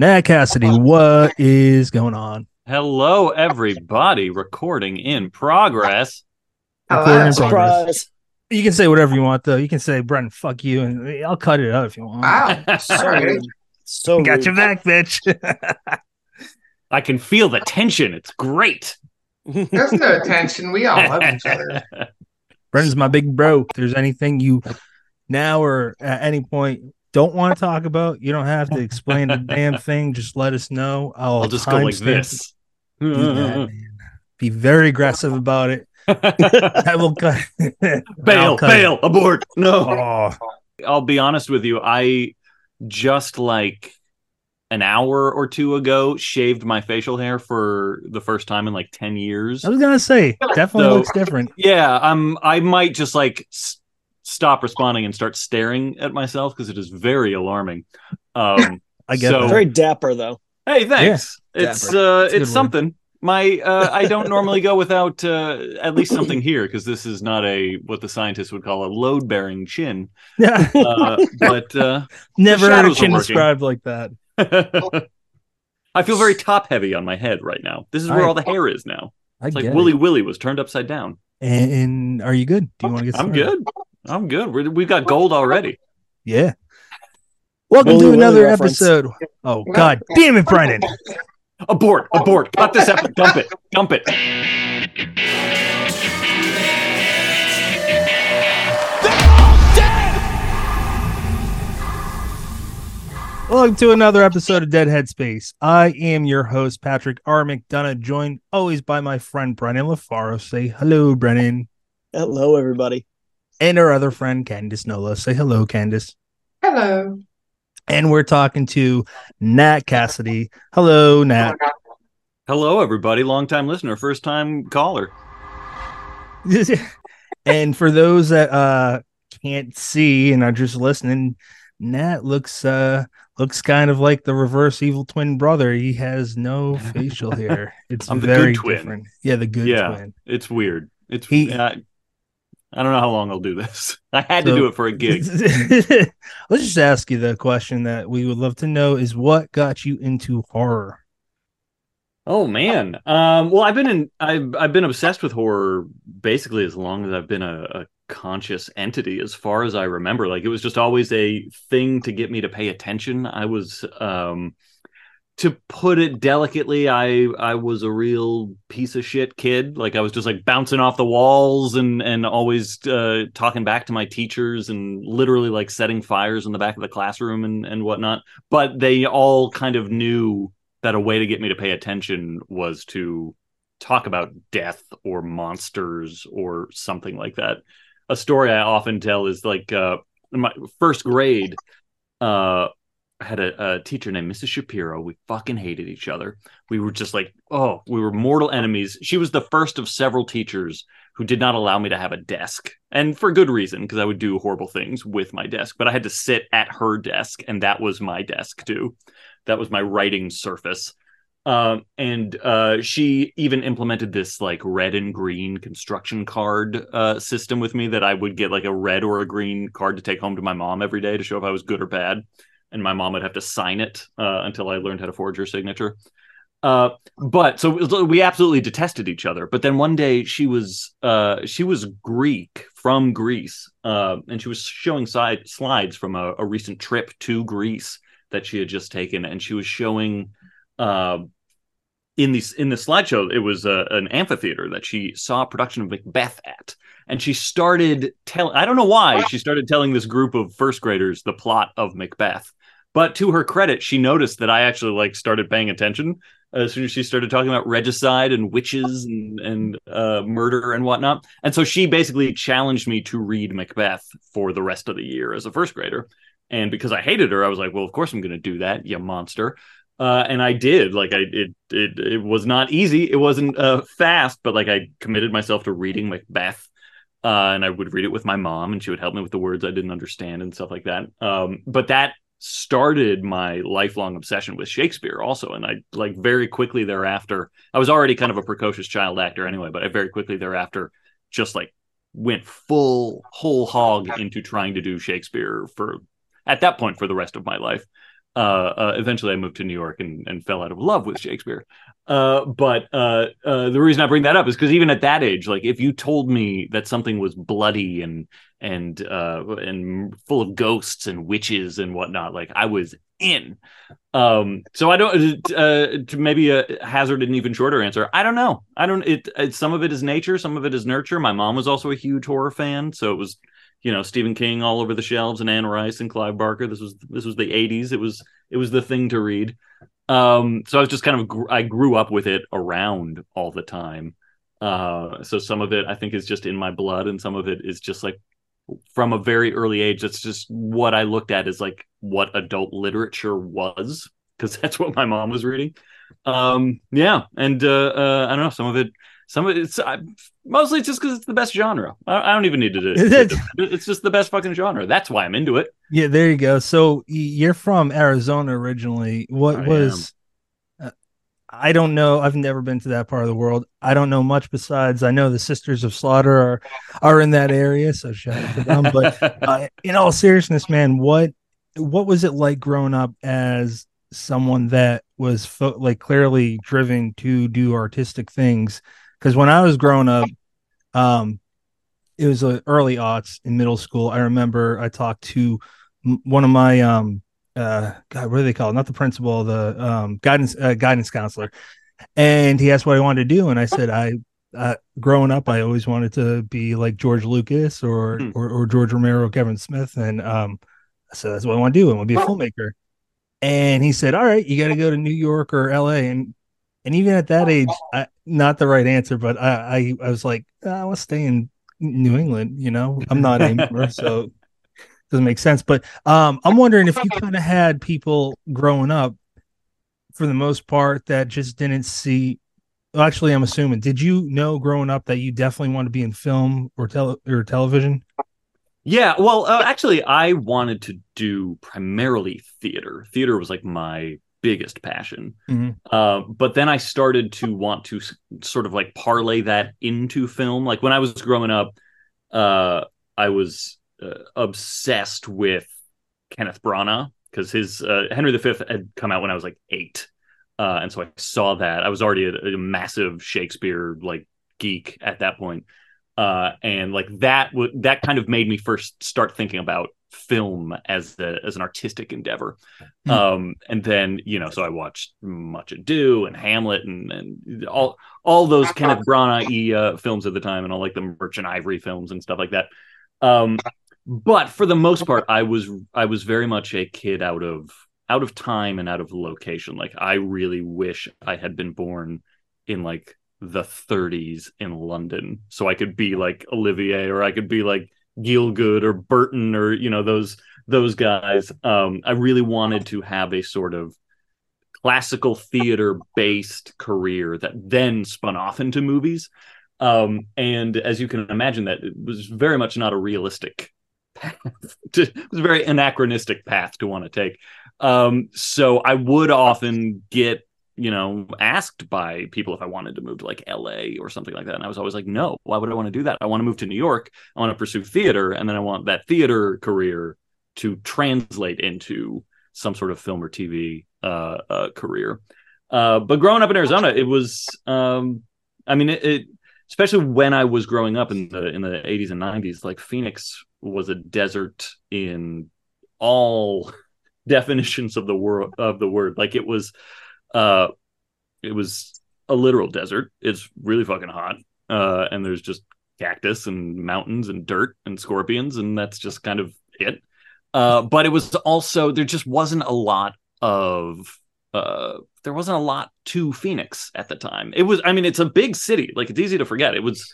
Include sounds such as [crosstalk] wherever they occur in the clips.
Nat Cassidy, what is going on? Hello, everybody. Recording in progress. Recording in progress. You can say whatever you want, though. You can say, Brennan, fuck you, and I'll cut it out if you want. Wow. So Sorry. [laughs] So Got rude. your back, bitch. [laughs] I can feel the tension. It's great. There's no tension. We all love each other. [laughs] Brennan's my big bro. If there's anything you now or at any point don't want to talk about, you don't have to explain the damn [laughs] thing. Just let us know. I'll, I'll just go like this. that. [laughs] Be very aggressive about it. [laughs] I will cut. bail, cut it. bail, abort. No. Oh, I'll be honest with you. I just like an hour or two ago shaved my facial hair for the first time in like 10 years. I was gonna say, definitely So- looks different. Yeah, I'm I might just like stop responding and start staring at myself because it is very alarming. Um [laughs] I get So- Very dapper though. Hey, thanks. Yeah, it's uh, That's a good it's word. something. My uh, I don't [laughs] normally go without uh, at least something here because this is not a what the scientists would call a load bearing chin. Yeah, [laughs] Uh, but uh, never heard a chin described like that. I feel very top heavy on my head right now. This is where I- all the hair is now. I It's like Willy it. Willy was turned upside down. And, and are you good? Do you want to get? I'm good. I'm good. We're, we got gold already. Yeah. Welcome Willy to another reference. episode. Oh God, damn it, Brennan! Abort! Abort! Cut this up! Dump it! Dump it! Welcome to another episode of Deadhead Space. I am your host, Patrick R. McDonough, joined always by my friend Brennan LaFaro. Say hello, Brennan. Hello, everybody. And our other friend, Candace Nola. Say hello, Candace. Hello. And we're talking to Nat Cassidy. Hello, Nat. Hello, everybody. Long time listener, first time caller. [laughs] and for those that uh can't see and are just listening, Nat looks uh looks kind of like the reverse evil twin brother. He has no facial hair. [laughs] It's I'm the good very twin. different. Yeah, the good Yeah. twin. It's weird. It's He- uh, I don't know how long I'll do this. [laughs] I had to do it for a gig. [laughs] Let's just ask you the question that we would love to know is what got you into horror? Oh man. Um, well, I've been in. I've I've been obsessed with horror basically as long as I've been a, a conscious entity, as far as I remember. Like it was just always a thing to get me to pay attention. I was, um, to put it delicately, I I was a real piece of shit kid. Like I was just like bouncing off the walls and and always uh, talking back to my teachers and literally like setting fires in the back of the classroom and and whatnot. But they all kind of knew that a way to get me to pay attention was to talk about death or monsters or something like that. A story I often tell is like uh, in my first grade, uh, I had a, a teacher named Mrs. Shapiro. We fucking hated each other. We were just like, oh, we were mortal enemies. She was the first of several teachers who did not allow me to have a desk, and for good reason, because I would do horrible things with my desk. But I had to sit at her desk, and that was my desk too. That was my writing surface. Um, and uh, she even implemented this like red and green construction card uh, system with me that I would get like a red or a green card to take home to my mom every day to show if I was good or bad. And my mom would have to sign it uh, until I learned how to forge her signature. Uh, but so we absolutely detested each other. But then one day she was uh, she was Greek from Greece, uh, and she was showing side slides from a, a recent trip to Greece that she had just taken, and she was showing uh, in these in the slideshow it was an amphitheater that she saw a production of Macbeth at, and she started telling I don't know why she started telling this group of first graders the plot of Macbeth. But to her credit, she noticed that I actually like started paying attention as soon as she started talking about regicide and witches and and uh, murder and whatnot. And so she basically challenged me to read Macbeth for the rest of the year as a first grader. And because I hated her, I was like, "Well, of course I'm going to do that, you monster." Uh, and I did. Like, I it it it was not easy. It wasn't uh, fast, but like I committed myself to reading Macbeth. Uh, and I would read it with my mom, and she would help me with the words I didn't understand and stuff like that. Um, but that started my lifelong obsession with Shakespeare also and I like very quickly thereafter I was already kind of a precocious child actor anyway but I very quickly thereafter just like went full whole hog into trying to do Shakespeare for at that point for the rest of my life Uh, uh, eventually, I moved to New York and, and fell out of love with Shakespeare. Uh, but uh, uh, the reason I bring that up is because even at that age, like if you told me that something was bloody and and uh, and full of ghosts and witches and whatnot, like I was in. Um, so I don't uh, to maybe uh, hazard an even shorter answer. I don't know. I don't. It, it some of it is nature, some of it is nurture. My mom was also a huge horror fan, so it was you know Stephen King all over the shelves and Anne Rice and Clive Barker. This was this was the '80s. It was it was the thing to read. Um, so I was just kind of I grew up with it around all the time. Uh, so some of it I think is just in my blood, and some of it is just like from a very early age. That's just what I looked at as like what adult literature was, because that's what my mom was reading. Um, yeah, and uh, uh, I don't know some of it. Some of it's I, mostly just because it's the best genre. I, I don't even need to. [laughs] do it. it's just the best fucking genre. That's why I'm into it. Yeah, there you go. So you're from Arizona originally. What I was? I don't know. I've never been to that part of the world. I don't know much besides I know the Sisters of Slaughter are are in that area. So shout out to them. But [laughs] uh, in all seriousness, man, what what was it like growing up as someone that was fo- like clearly driven to do artistic things? Because when I was growing up, um, it was uh, early aughts in middle school. I remember I talked to m- one of my um uh God, what do they call it? Not the principal, the um guidance uh, guidance counselor, and he asked what I wanted to do, and I said I. Uh, growing up, I always wanted to be like George Lucas or, Hmm. or or George Romero, Kevin Smith, and um, so that's what I want to do. I want to be a filmmaker. And he said, "All right, you got to go to New York or L.A." and and even at that age, I, not the right answer, but I I, I was like, "Ah, I want to stay in New England. You know, I'm not anymore, so doesn't make sense. But um, I'm wondering if you [laughs] kind of had people growing up, for the most part, that just didn't see. Well, actually, I'm assuming. Did you know growing up that you definitely want to be in film or tele or television? Yeah, well, uh, actually, I wanted to do primarily theater. Theater was like my biggest passion. Mhm. Uh, but then I started to want to s- sort of like parlay that into film. Like when I was growing up, uh, I was uh, obsessed with Kenneth Branagh because his uh, Henry V had come out when I was like eight, uh, and so I saw that. I was already a, a massive Shakespeare like geek at that point uh, and like that w- that kind of made me first start thinking about film as the as an artistic endeavor. Hmm. Um, and then you know, so I watched Much Ado and Hamlet and and all all those Kenneth Branagh uh, films at the time, and all like the Merchant Ivory films and stuff like that. Um, but for the most part, I was I was very much a kid out of out of time and out of location. Like I really wish I had been born in like the 30s in London, so I could be like Olivier, or I could be like Gielgud or Burton, or you know those those guys. Um, I really wanted to have a sort of classical theater based career that then spun off into movies. Um, and as you can imagine, that it was very much not a realistic path. To, it was a very anachronistic path to want to take. Um, so I would often get you know, asked by people if I wanted to move to like LA or something like that. And I was always like, no, why would I want to do that? I want to move to New York. I want to pursue theater. And then I want that theater career to translate into some sort of film or TV uh, uh, career. Uh, but growing up in Arizona, it was, um, I mean, it, it, especially when I was growing up in the in the 80s and 90s, like Phoenix was a desert in all [laughs] definitions of the word of the word. Like it was uh it was a literal desert. It's really fucking hot uh and there's just cactus and mountains and dirt and scorpions and that's just kind of it. Uh but it was also there just wasn't a lot of uh there wasn't a lot to phoenix at the time. It was i mean it's a big city. Like it's easy to forget. It was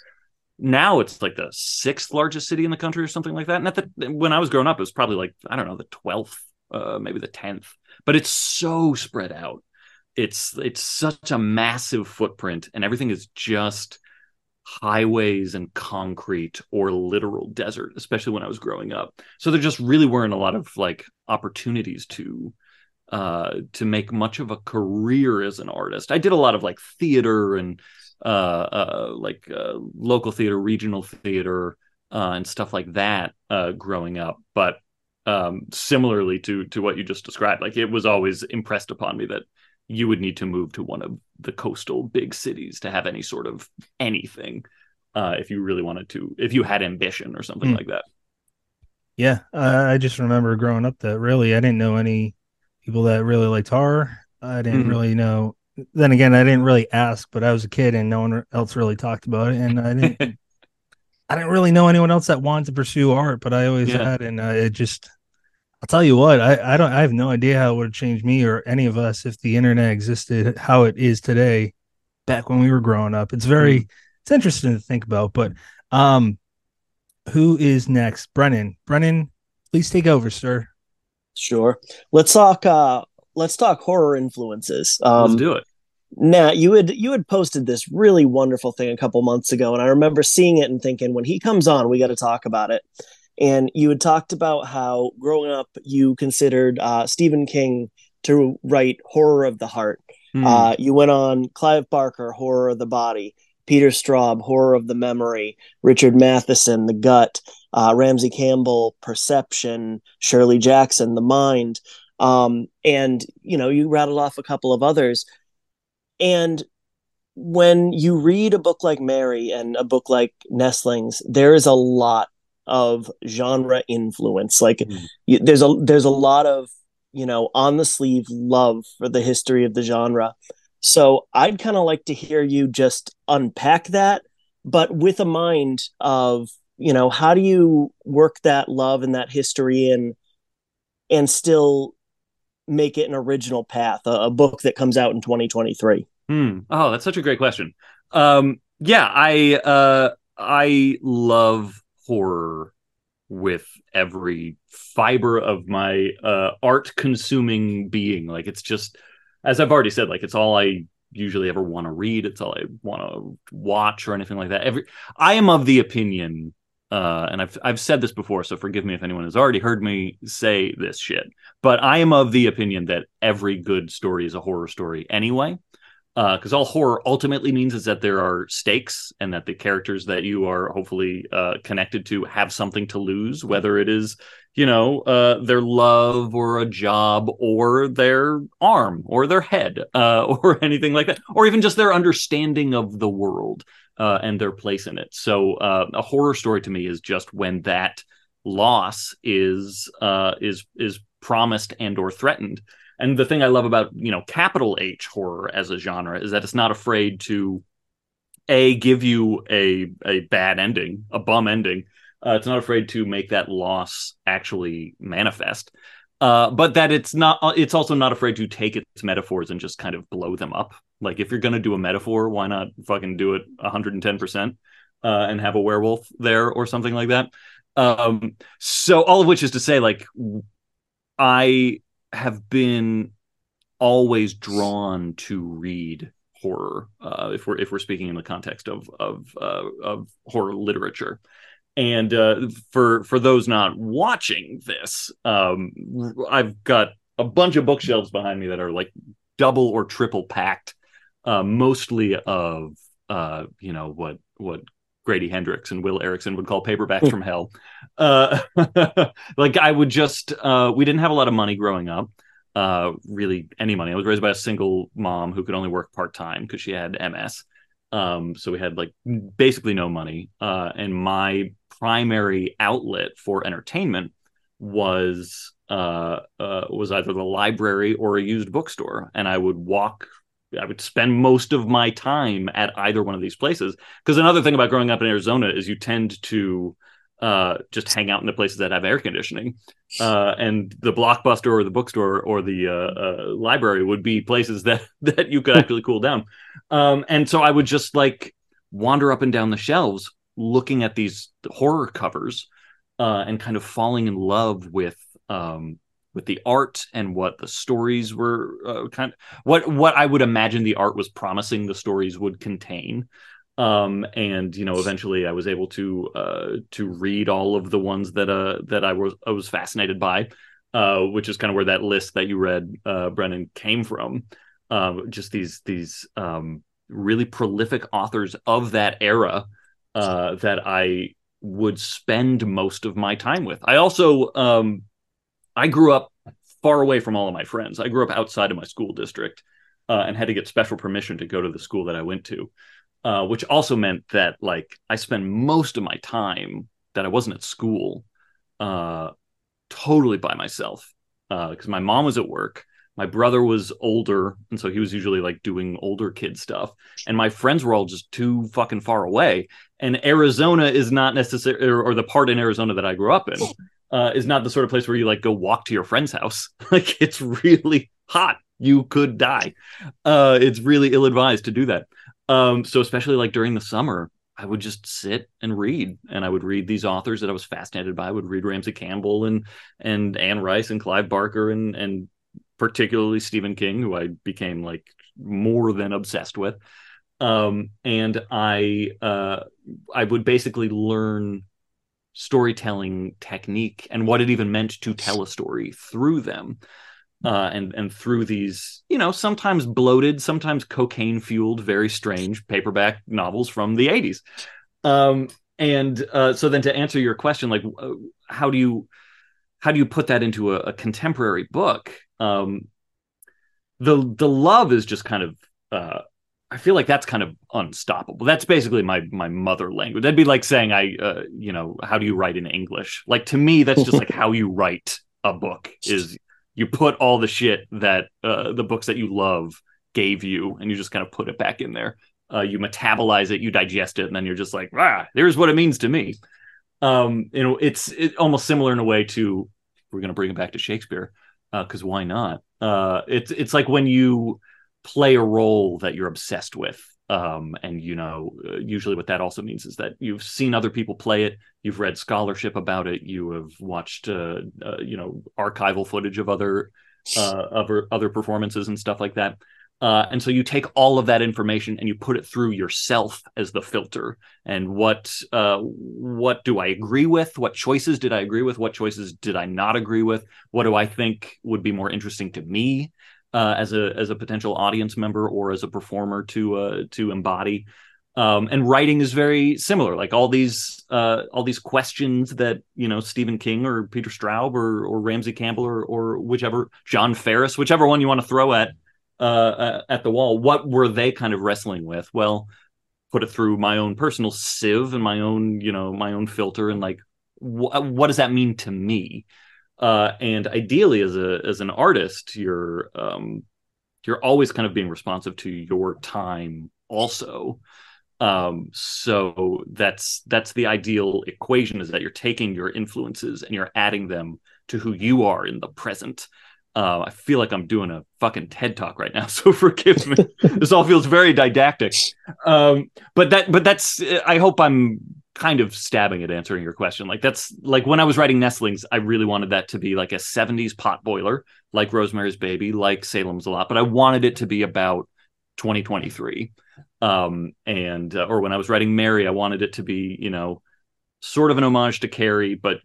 now it's like the sixth largest city in the country or something like that. And at the when i was growing up it was probably like i don't know the 12th uh maybe the 10th but it's so spread out. It's it's such a massive footprint and everything is just highways and concrete or literal desert especially when i was growing up. So there just really weren't a lot of like opportunities to uh to make much of a career as an artist. I did a lot of like theater and uh uh like uh, local theater regional theater uh and stuff like that uh growing up but um, similarly to to what you just described. Like it was always impressed upon me that you would need to move to one of the coastal big cities to have any sort of anything uh, if you really wanted to, if you had ambition or something Mm. like that. Yeah, uh, I just remember growing up that really I didn't know any people that really liked horror. I didn't Mhm. really know. Then again, I didn't really ask, but I was a kid and no one else really talked about it, and I didn't. [laughs] I didn't really know anyone else that wanted to pursue art, but I always Yeah. had, and uh, it just. I'll tell you what, I, I don't I have no idea how it would have changed me or any of us if the internet existed how it is today back when we were growing up. It's very it's interesting to think about, but um who is next? Brennan. Brennan, please take over, sir. Sure. Let's talk. Uh, let's talk horror influences. Um, Let's do it. Nat, you had you had posted this really wonderful thing a couple months ago, and I remember seeing it and thinking, when he comes on, we got to talk about it. And you had talked about how growing up, you considered uh, Stephen King to write horror of the heart. Hmm. Uh, you went on Clive Barker, horror of the body. Peter Straub, horror of the memory. Richard Matheson, the gut. Uh, Ramsey Campbell, perception. Shirley Jackson, the mind. Um, and you know, you rattled off a couple of others. And when you read a book like Mary and a book like Nestlings, there is a lot of genre influence. Like Mhm. you, there's a there's a lot of you know on the sleeve love for the history of the genre. So I'd kind of like to hear you just unpack that, but with a mind of you know how do you work that love and that history in, and still make it an original path, a, a book that comes out in 2023. Hmm. Oh, that's such a great question. Um, yeah, I uh, I love horror with every fiber of my uh, art consuming being. Like it's just, as I've already said, like it's all I usually ever want to read. It's all I want to watch or anything like that. Every I am of the opinion, uh, and I've I've said this before, so forgive me if anyone has already heard me say this shit. But I am of the opinion that every good story is a horror story anyway because all horror ultimately means is that there are stakes and that the characters that you are hopefully uh, connected to have something to lose, whether it is you know uh, their love or a job or their arm or their head uh, [laughs] or anything like that, or even just their understanding of the world uh, and their place in it. So uh, a horror story to me is just when that loss is uh, is is promised and or threatened. And the thing I love about, you know, capital H horror as a genre is that it's not afraid to a give you a a bad ending, a bum ending. Uh, it's not afraid to make that loss actually manifest. Uh, but that it's not it's also not afraid to take its metaphors and just kind of blow them up. Like if you're going to do a metaphor, why not fucking do it 110% uh, and have a werewolf there or something like that. Um, so all of which is to say like I have been always drawn to read horror uh, if we're if we're speaking in the context of of uh, of horror literature and uh, for for those not watching this um, i've got a bunch of bookshelves behind me that are like double or triple packed uh, mostly of uh, you know what what Grady Hendrix and Will Errickson would call paperbacks from hell. Uh, [laughs] like I would just, uh, we didn't have a lot of money growing up, uh, really any money. I was raised by a single mom who could only work part time because she had MS. Um, so we had like basically no money. Uh, and my primary outlet for entertainment was uh, uh, was either the library or a used bookstore, and I would walk I would spend most of my time at either one of these places. Because another thing about growing up in Arizona is you tend to uh, just hang out in the places that have air conditioning. Uh, and the blockbuster or the bookstore or the uh, uh, library would be places that [laughs] that you could actually cool down. Um, and so I would just like wander up and down the shelves looking at these horror covers uh, and kind of falling in love with um, with the art and what the stories were uh, kind of what what I would imagine the art was promising the stories would contain. Um, and you know, eventually I was able to uh, to read all of the ones that uh, that I was I was fascinated by, uh, which is kind of where that list that you read, uh, Brennan, came from. Uh, just these these um, really prolific authors of that era uh, that I would spend most of my time with. I also um, I grew up far away from all of my friends. I grew up outside of my school district uh, and had to get special permission to go to the school that I went to, uh, which also meant that like I spent most of my time that I wasn't at school uh, totally by myself because uh, my mom was at work. My brother was older, and so he was usually like doing older kid stuff. And my friends were all just too fucking far away. And Arizona is not necessary or, or the part in Arizona that I grew up in, uh, is not the sort of place where you like go walk to your friend's house. [laughs] like it's really hot. You could die. Uh, it's really ill advised to do that. Um, so especially like during the summer, I would just sit and read, and I would read these authors that I was fascinated by. I would read Ramsey Campbell and and Anne Rice and Clive Barker and and particularly Stephen King, who I became like more than obsessed with. Um, and I uh, I would basically learn storytelling technique and what it even meant to tell a story through them. Uh, and and through these, you know, sometimes bloated, sometimes cocaine fueled, very strange paperback novels from the '80s. Um, and uh, so then to answer your question, like, uh, how do you how do you put that into a, a contemporary book? Um, the the love is just kind of uh, I feel like that's kind of unstoppable. That's basically my my mother language. That'd be like saying I, uh, you know, how do you write in English? Like to me, that's just like [laughs] how you write a book. Is you put all the shit that uh, the books that you love gave you, and you just kind of put it back in there. Uh, you metabolize it, you digest it, and then you're just like, ah, here's what it means to me. Um, you know, it's it, almost similar in a way to we're going to bring it back to Shakespeare because uh, why not? Uh, it's it's like when you play a role that you're obsessed with um, and you know uh, usually what that also means is that you've seen other people play it you've read scholarship about it you have watched uh, uh, you know archival footage of other uh, other other performances and stuff like that uh, and so you take all of that information and you put it through yourself as the filter and what uh, what do i agree with what choices did i agree with what choices did i not agree with what do i think would be more interesting to me uh, as a as a potential audience member or as a performer to uh, to embody. Um, and writing is very similar. Like all these uh, all these questions that you know Stephen King or Peter Straub or or Ramsey Campbell or or whichever John Farris, whichever one you want to throw at uh, uh, at the wall. What were they kind of wrestling with? Well, put it through my own personal sieve and my own you know my own filter and like wh- what does that mean to me? uh, and ideally as a as an artist you're um, you're always kind of being responsive to your time also um, so that's that's the ideal equation is that you're taking your influences and you're adding them to who you are in the present uh, I feel like I'm doing a fucking TED talk right now, [laughs] so forgive me. this all feels very didactic, um, but that, but that's. I hope I'm kind of stabbing at answering your question. Like that's like when I was writing Nestlings, I really wanted that to be like a 70s pot boiler, like Rosemary's Baby, like Salem's a Lot, but I wanted it to be about 2023. Um, and uh, or when I was writing Mary, I wanted it to be, you know, sort of an homage to Carrie, but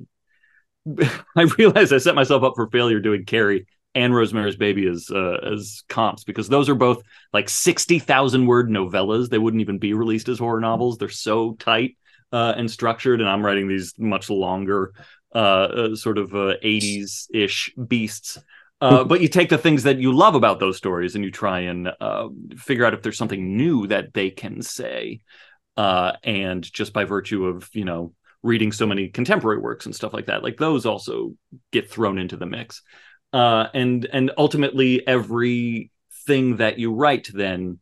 [laughs] I realized I set myself up for failure doing Carrie and Rosemary's Baby as uh, as comps because those are both like sixty thousand word novellas. They wouldn't even be released as horror novels. They're so tight uh, and structured, and I'm writing these much longer, uh, uh sort of 80s uh, ish beasts. Uh, but you take the things that you love about those stories and you try and figure out if there's something new that they can say. and just by virtue of you know reading so many contemporary works and stuff like that, like those also get thrown into the mix. And and ultimately, everything that you write then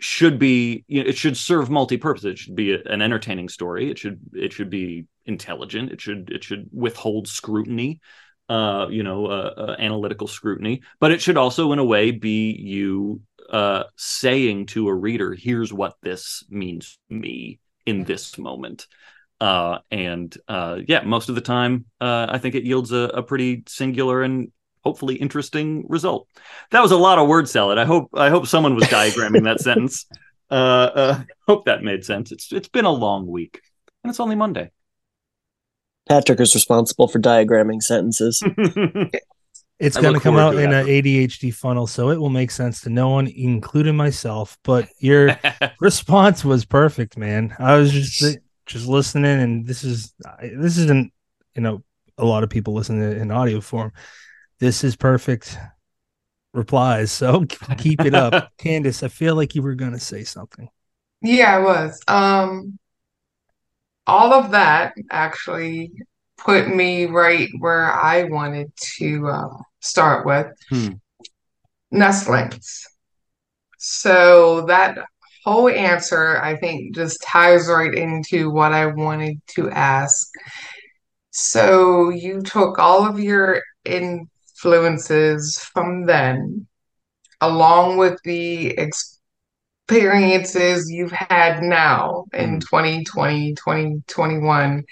should be you know, it should serve multi-purpose it should be an entertaining story. It should it should be intelligent. It should it should withhold scrutiny uh you know uh, uh, analytical scrutiny. But it should also in a way be you uh saying to a reader here's what this means to me in this moment. Uh and uh yeah most of the time uh i think it yields a, a pretty singular and hopefully interesting result. That was a lot of word salad. I hope I hope someone was diagramming that [laughs] sentence. Uh, uh, hope that made sense. It's it's been a long week, and it's only Monday. Patrick is responsible for diagramming sentences. [laughs] it's going to come out in an ADHD funnel, so it will make sense to no one, including myself. But your [laughs] response was perfect, man. I was just just listening, and this is this isn't you know a lot of people listen to it in audio form. This is perfect replies. So [laughs] keep it up. [laughs] Candace, I feel like you were going to say something. Yeah, I was. Um, all of that actually put me right where I wanted to um, start with Hmm. nestlings. So that whole answer, I think, just ties right into what I wanted to ask. So you took all of your influences from then, along with the experiences you've had now in Mhm. 2020, 2021.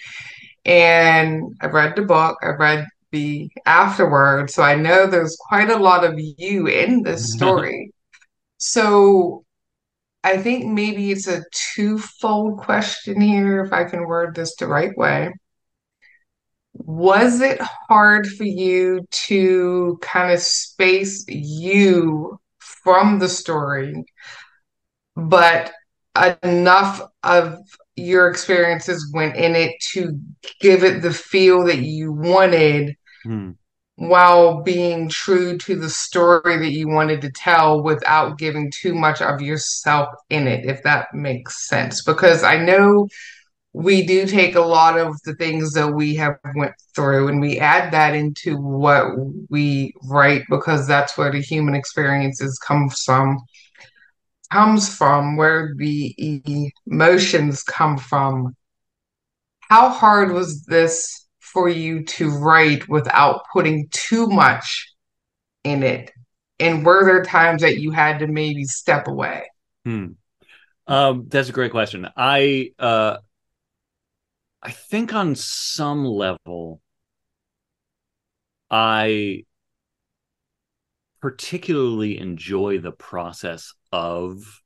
And I read the book, I read the afterword, so I know there's quite a lot of you in this [laughs] story. So I think maybe it's a twofold question here, if I can word this the right way. Was it hard for you to kind of space you from the story, but enough of your experiences went in it to give it the feel that you wanted Hmm. while being true to the story that you wanted to tell without giving too much of yourself in it, if that makes sense. Because I know we do take a lot of the things that we have went through and we add that into what we write because that's where the human experiences come from comes from where the emotions come from how hard was this for you to write without putting too much in it and were there times that you had to maybe step away Hmm. Um, that's a great question. I uh, I think on some level, I particularly enjoy the process of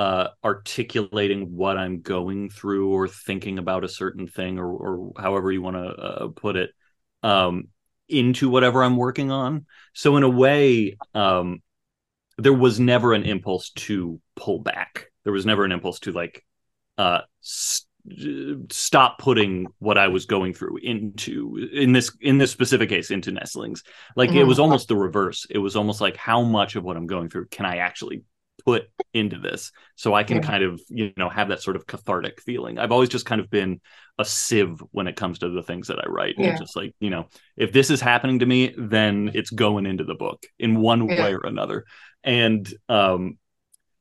uh, articulating what I'm going through or thinking about a certain thing or, or however you want to uh, put it um, into whatever I'm working on. So in a way, um, there was never an impulse to pull back. There was never an impulse to like uh, stop putting what I was going through into in this in this specific case into nestlings. Like it was Mhm. almost the reverse. It was almost like how much of what I'm going through can I actually put into this so I can Yeah. kind of you know have that sort of cathartic feeling. I've always just kind of been a sieve when it comes to the things that I write. Yeah. Just like you know if this is happening to me, then it's going into the book in one Yeah. way or another. And um,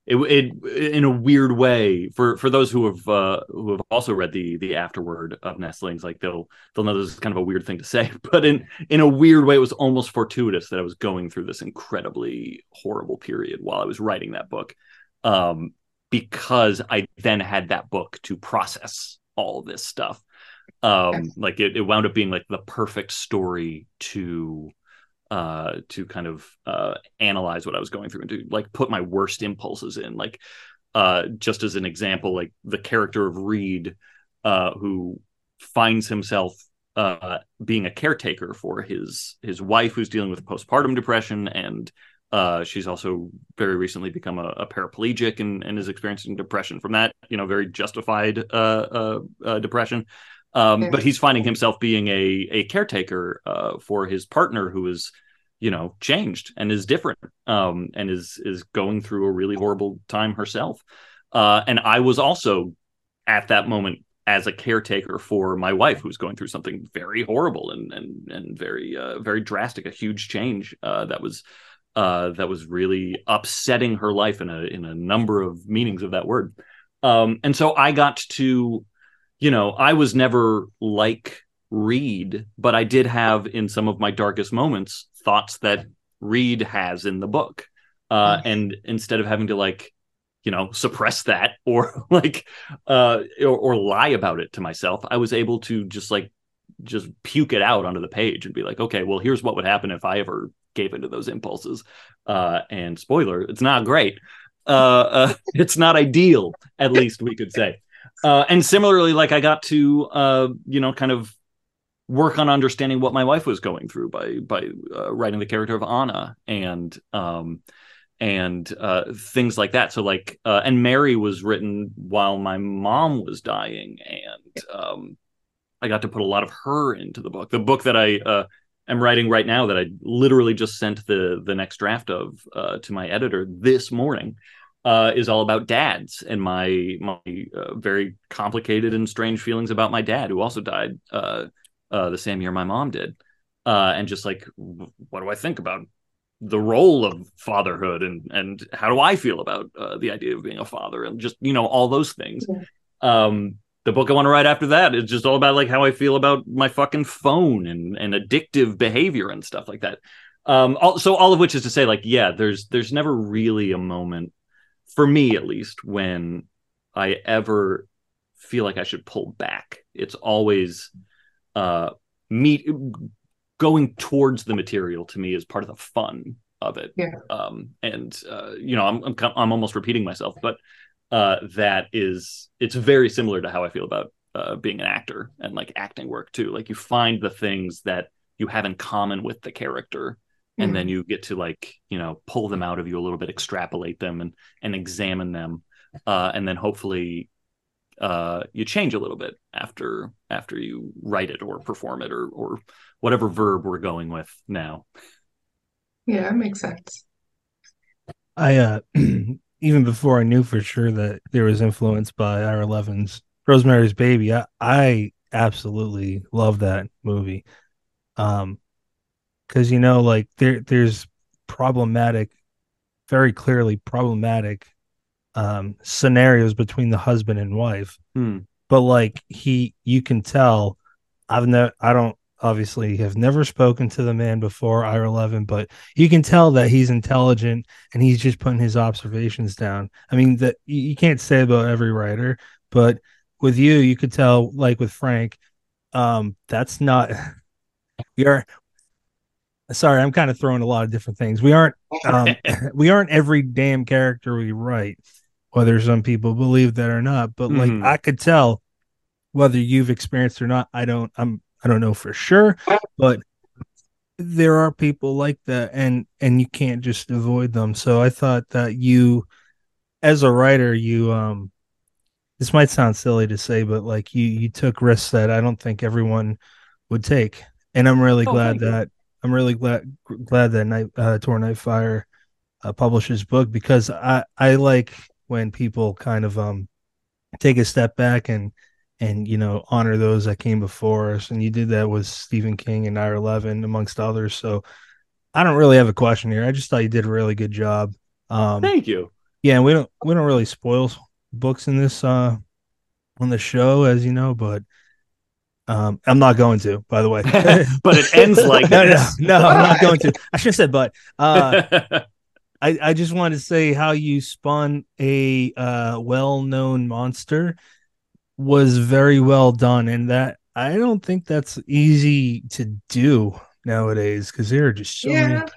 it, it in a weird way for for those who have uh, who have also read the the afterword of nestlings like they'll they'll know this is kind of a weird thing to say [laughs] but in in a weird way it was almost fortuitous that i was going through this incredibly horrible period while i was writing that book um because i then had that book to process all this stuff. Um like it, it wound up being like the perfect story to uh to kind of uh analyze what I was going through and to like put my worst impulses in. Like uh just as an example like the character of Reed uh who finds himself uh being a caretaker for his his wife who's dealing with postpartum depression and uh she's also very recently become a, a paraplegic and, and is experiencing depression from that you know very justified depression um, but he's finding himself being a a caretaker uh, for his partner who is, you know, changed and is different, um, and is is going through a really horrible time herself. Uh, and I was also at that moment as a caretaker for my wife who's going through something very horrible and and and very uh, very drastic, a huge change uh, that was uh, that was really upsetting her life in a in a number of meanings of that word. Um, and so I got to you know, I was never like Reed, but I did have in some of my darkest moments thoughts that Reed has in the book. Uh, and instead of having to like, you know, suppress that [laughs] or like, uh, or, or lie about it to myself, I was able to just like, just puke it out onto the page and be like, okay, well, here's what would happen if I ever gave into those impulses. Uh, and spoiler, it's not great. Uh, uh, [laughs] it's not ideal, at least we could say. Uh, and similarly, like I got to, uh, you know, kind of work on understanding what my wife was going through by by uh, writing the character of Anna and um, and uh, things like that. So like, uh, and Mary was written while my mom was dying, and um, I got to put a lot of her into the book. The book that I uh, am writing right now, that I literally just sent the the next draft of uh, to my editor this morning, uh, is all about dads and my my uh, very complicated and strange feelings about my dad, who also died uh, uh, the same year my mom did, and just like what do I think about the role of fatherhood and and how do I feel about the idea of being a father and just you know all those things. Yeah. Um, the book I want to write after that is just all about like how I feel about my fucking phone and and addictive behavior and stuff like that. Um, all, so all of which is to say, like, yeah, there's there's never really a moment for me at least when I ever feel like I should pull back. It's always uh me going towards the material to me is part of the fun of it. Yeah. Um, and uh, you know, I'm, I'm I'm almost repeating myself, but uh, that is it's very similar to how I feel about uh, being an actor and like acting work too. Like you find the things that you have in common with the character, mm-hmm. and then mm-hmm. you get to like you know pull them out of you a little bit, extrapolate them, and and examine them, uh, and then hopefully uh, you change a little bit after after you write it or perform it or or whatever verb we're going with now. Yeah, it makes sense. I uh [clears throat] even before I knew for sure that there was influence by Ira Levin's Rosemary's Baby, I, I absolutely love that movie. Um, because you know, like there there's problematic, very clearly problematic um scenarios between the husband and wife. Hmm. But like he you can tell I've never I don't obviously have never spoken to the man before, Ira Levin, but you can tell that he's intelligent and he's just putting his observations down. I mean, that you can't say about every writer, but with you, you could tell, like with Frank, um, that's not. [laughs] We are. Sorry, I'm kind of throwing a lot of different things. We aren't. Um, [laughs] we aren't every damn character we write, whether some people believe that or not. But like, mm. I could tell whether you've experienced or not. I don't. I'm I don't know for sure, but there are people like that and and you can't just avoid them. So I thought that you as a writer, you um this might sound silly to say, but like you you took risks that I don't think everyone would take. And I'm really oh, glad that. I'm really glad glad that Night uh Tor Nightfire uh, publishes book because I I like when people kind of um take a step back and and you know honor those that came before us. And you did that with stephen king and ira levin amongst others. So i don't really have a question here. I just thought you did a really good job. Um thank you. yeah and we don't we don't really spoil books in this uh on the show as you know but um, I'm not going to, by the way. [laughs] but it ends [laughs] like no, no, no, I'm not going to. I should have said, but uh, [laughs] I, I just wanted to say how you spun a uh, well-known monster was very well done, and that I don't think that's easy to do nowadays because there are just so yeah. many.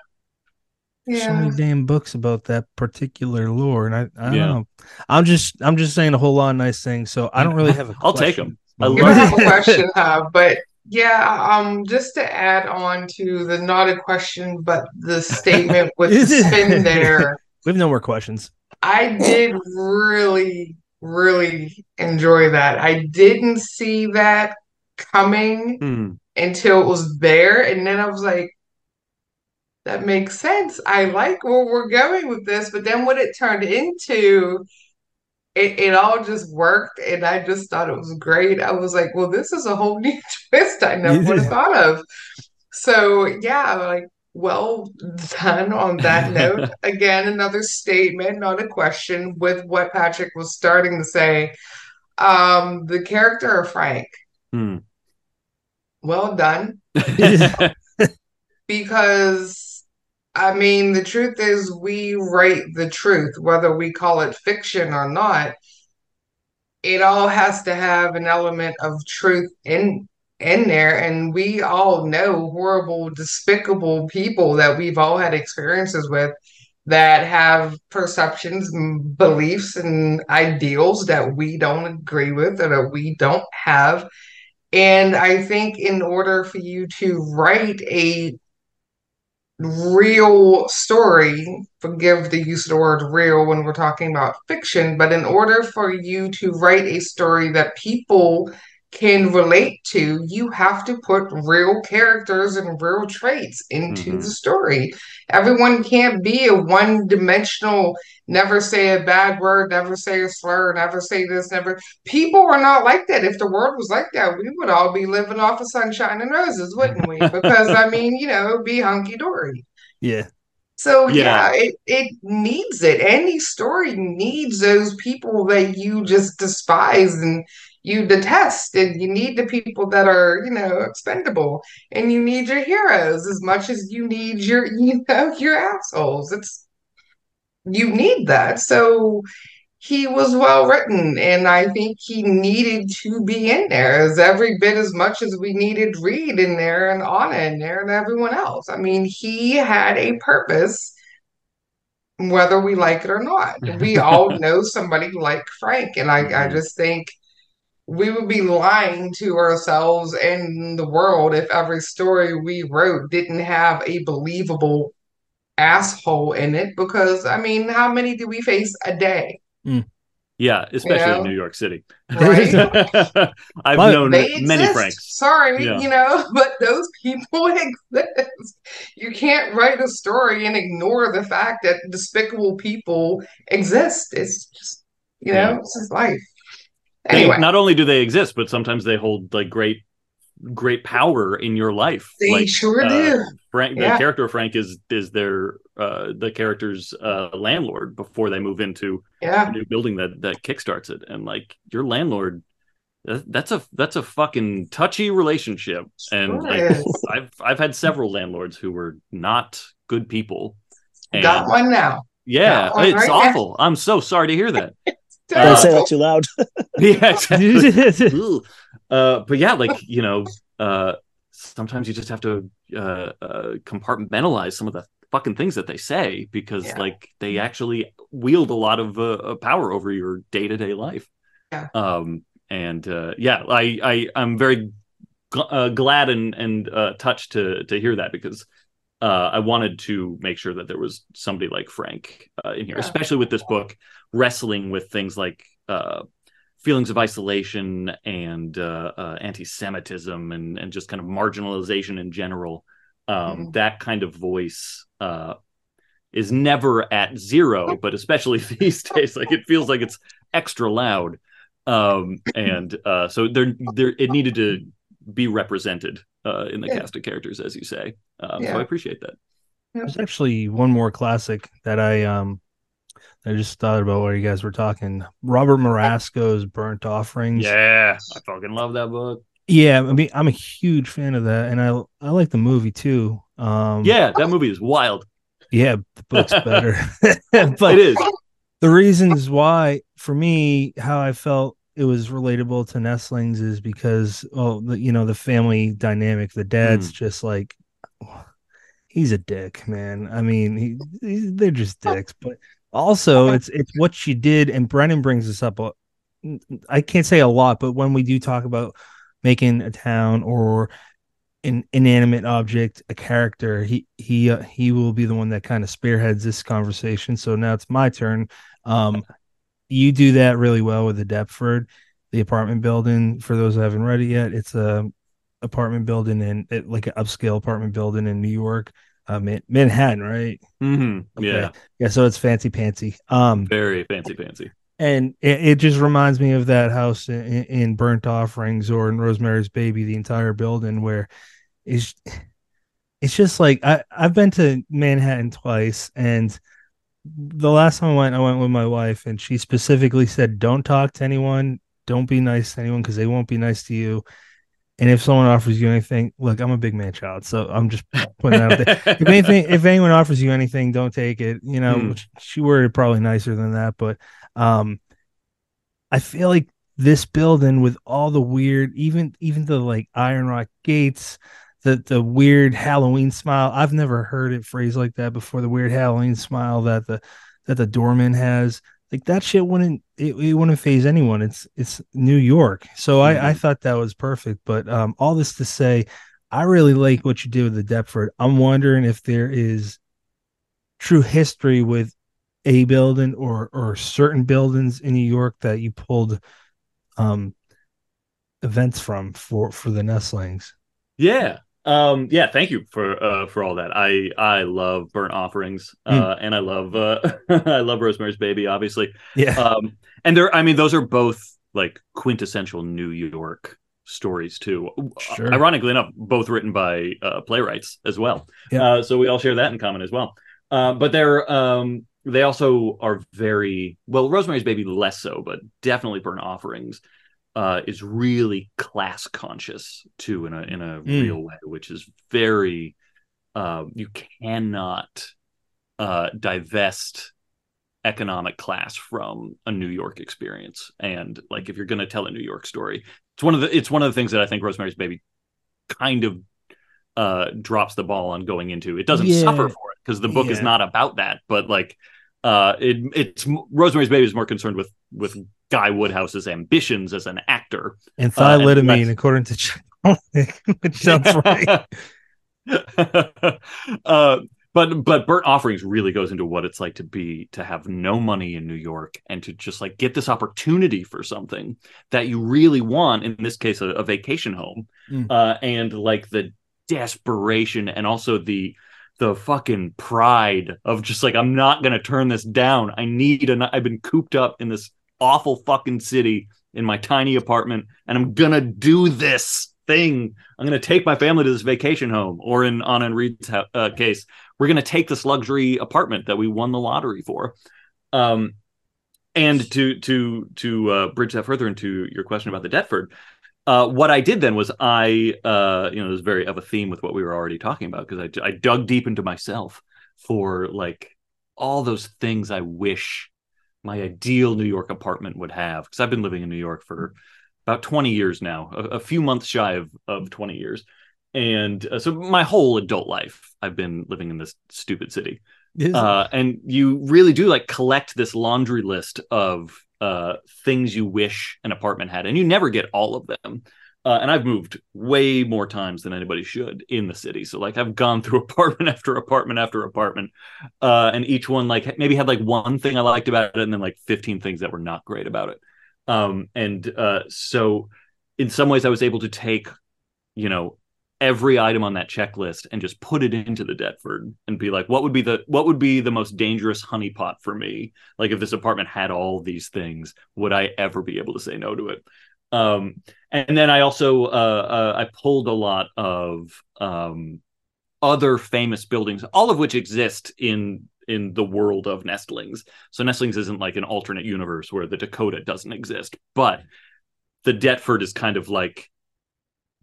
Yeah. So many damn books about that particular lore, and I, I don't yeah. know. I'm just, I'm just saying a whole lot of nice things. So I don't really have a. I'll take them. I have a question, huh? [laughs] But yeah, um, just to add on to the not a question, but the statement [laughs] with the spin there. [laughs] We have no more questions. I did really really enjoy that. I didn't see that coming mm. until it was there. And then I was like, that makes sense. I like where we're going with this. But then what it turned into, it, it all just worked. And I just thought it was great. I was like, well, this is a whole new [laughs] twist I never would have thought of. So yeah, like well done on that [laughs] note. Again, another statement, not a question, with what Patrick was starting to say. Um, the character of Frank. Hmm. Well done. [laughs] because I mean, the truth is, we write the truth, whether we call it fiction or not. It all has to have an element of truth in in there and we all know horrible despicable people that we've all had experiences with that have perceptions beliefs and ideals that we don't agree with or that we don't have and i think in order for you to write a real story forgive the use of the word real when we're talking about fiction but in order for you to write a story that people can relate to, you have to put real characters and real traits into Mhm. the story. Everyone can't be a one dimensional, never say a bad word, never say a slur, never say this, never. People are not like that. If the world was like that, we would all be living off of sunshine and roses, wouldn't we? [laughs] Because, I mean, you know, it'd be hunky dory. Yeah. So Yeah. yeah, it, it needs it. Any story needs those people that you just despise and you detest, and you need the people that are, you know, expendable, and you need your heroes as much as you need your, [laughs] you know, your assholes. It's you need that. So he was well written, and I think he needed to be in there as every bit as much as we needed Reed in there and Anna in there and everyone else. I mean, he had a purpose whether we like it or not. We all know somebody like Frank, and I, I Mhm. just think we would be lying to ourselves and the world if every story we wrote didn't have a believable asshole in it. Because, I mean, how many do we face a day? Yeah, especially in know? New York City. Right? [laughs] I've [laughs] But- known They many exist. Franks. Sorry, Yeah. you know, [laughs] but those people exist. You can't write a story and ignore the fact that despicable people exist. It's just, you know, Yeah. it's just life. They- not only do they exist, but sometimes they hold like great, great power in your life. they like, sure uh, do. Frank, the Yeah. character of Frank is is their uh, the character's uh, landlord before they move into Yeah. the new building that that kickstarts it, and like your landlord, that's a that's a fucking touchy relationship, and like. I've I've had several landlords who were not good people. And Got one now. yeah, one it's right now. awful. I'm so sorry to hear that. [laughs] Don't Uh, say that too loud. [laughs] yeah, exactly. [laughs] Ugh. uh, but yeah, like you know, uh, sometimes you just have to uh, uh, compartmentalize some of the fucking things that they say because Yeah. like they actually wield a lot of uh, uh, power over your day to day life. Yeah. Um, and uh, yeah, I I I'm very gl- uh, glad and and uh, touched to to hear that because. Uh, I wanted to make sure that there was somebody like Frank uh, in here, Yeah. especially with this book wrestling with things like uh, feelings of isolation and uh, uh, anti-Semitism and and just kind of marginalization in general. Um, Mhm. That kind of voice uh, is never at zero, but especially [laughs] these days, like it feels like it's extra loud. Um, and uh, so there, there, it needed to be represented uh, in the Yeah. cast of characters, as you say. Um, So I appreciate that. There's actually one more classic that I um I just thought about while you guys were talking. Robert Marasco's Burnt Offerings. Yeah, I fucking love that book. Yeah, I mean I'm a huge fan of that and I I like the movie too. Um Yeah, that movie is wild. yeah, the book's better. [laughs] [laughs] but it is. the reasons why for me how i felt it was relatable to nestlings is because well the, you know the family dynamic the dad's Hmm. just like he's a dick man i mean he, he- they're just dicks but also it's it's what she did and brennan brings this up I can't say a lot but when we do talk about making a town or an inanimate object a character he he uh, he will be the one that kind of spearheads this conversation. So now it's my turn. Um you do that really well with the deptford the apartment building. For those who haven't read it yet it's a apartment building in it, like an upscale apartment building in new york uh Man- manhattan right? Hmm Okay. Yeah, yeah so it's fancy pantsy um very fancy, fancy. And it, it just reminds me of that house in, in burnt offerings or in rosemary's baby the entire building where it's it's just like i i've been to manhattan twice and the last time i went i went with my wife and she specifically said don't talk to anyone. Don't be nice to anyone because they won't be nice to you. And if someone offers you anything look i'm a big man child so i'm just putting that out there. [laughs] If anything if anyone offers you anything don't take it you know Hmm. she worded probably nicer than that but um i feel like this building with all the weird even even the like iron rock gates the the weird halloween smile. I've never heard it phrased like that before the weird halloween smile that the that the doorman has. Like that shit wouldn't it, it wouldn't phase anyone. It's it's new york. So i i Mhm. thought that was perfect. But um all this to say i really like what you did with the deptford. I'm wondering if there is true history with a building or or certain buildings in new york that you pulled um events from for for the nestlings. Yeah. Um, yeah, thank you for uh for all that. I I love burnt offerings, uh, and I love uh [laughs] I love Rosemary's Baby, obviously. Yeah. Um, and they're I mean, those are both like quintessential New York stories too. Sure. Ironically enough, both written by uh, playwrights as well. Yeah. Uh, so we all share that in common as well. Uh, but they're um, they also are very well. Rosemary's Baby less so, but definitely Burnt Offerings uh, is really class conscious too in a in a Mm. real way, which is very uh, you cannot uh, divest economic class from a New York experience. And like if you're going to tell a New York story, it's one of the it's one of the things that I think Rosemary's Baby kind of uh drops the ball on going into. It doesn't Yeah. suffer for it because the book is not about that, but like uh it it's Rosemary's Baby is more concerned with with Guy Woodhouse's ambitions as an actor. and Uh, and according to Chuck, [laughs] which sounds right. [laughs] uh, but but burnt offerings really goes into what it's like to be to have no money in New York and to just like get this opportunity for something that you really want. In this case, a, a vacation home, Mm. uh, and like the desperation and also the the fucking pride of just like I'm not gonna turn this down. I need an. I've been cooped up in this awful fucking city in my tiny apartment, and I'm gonna do this thing. I'm gonna take my family to this vacation home, or in Anna and Reed's uh, case, we're gonna take this luxury apartment that we won the lottery for. Um, and to to to uh, bridge that further into your question about the Deptford, uh, what I did then was I, uh, you know, there's very of a theme with what we were already talking about because I, I dug deep into myself for like all those things I wish my ideal New York apartment would have because I've been living in New York for about 20 years now, a, a few months shy of, of 20 years. And uh, so my whole adult life, I've been living in this stupid city uh, and you really do like collect this laundry list of uh, things you wish an apartment had, and you never get all of them. Uh, and I've moved way more times than anybody should in the city. So like I've gone through [laughs] apartment after apartment after apartment, uh, and each one like maybe had like one thing I liked about it, and then like fifteen things that were not great about it. Um, and uh, so in some ways, I was able to take, you know, every item on that checklist and just put it into the Deptford and be like, what would be the what would be the most dangerous honeypot for me? Like if this apartment had all these things, would I ever be able to say no to it? Um, and then I also uh, uh, I pulled a lot of um, other famous buildings, all of which exist in in the world of Nestlings. So Nestlings isn't like an alternate universe where the Dakota doesn't exist, but the Deptford is kind of like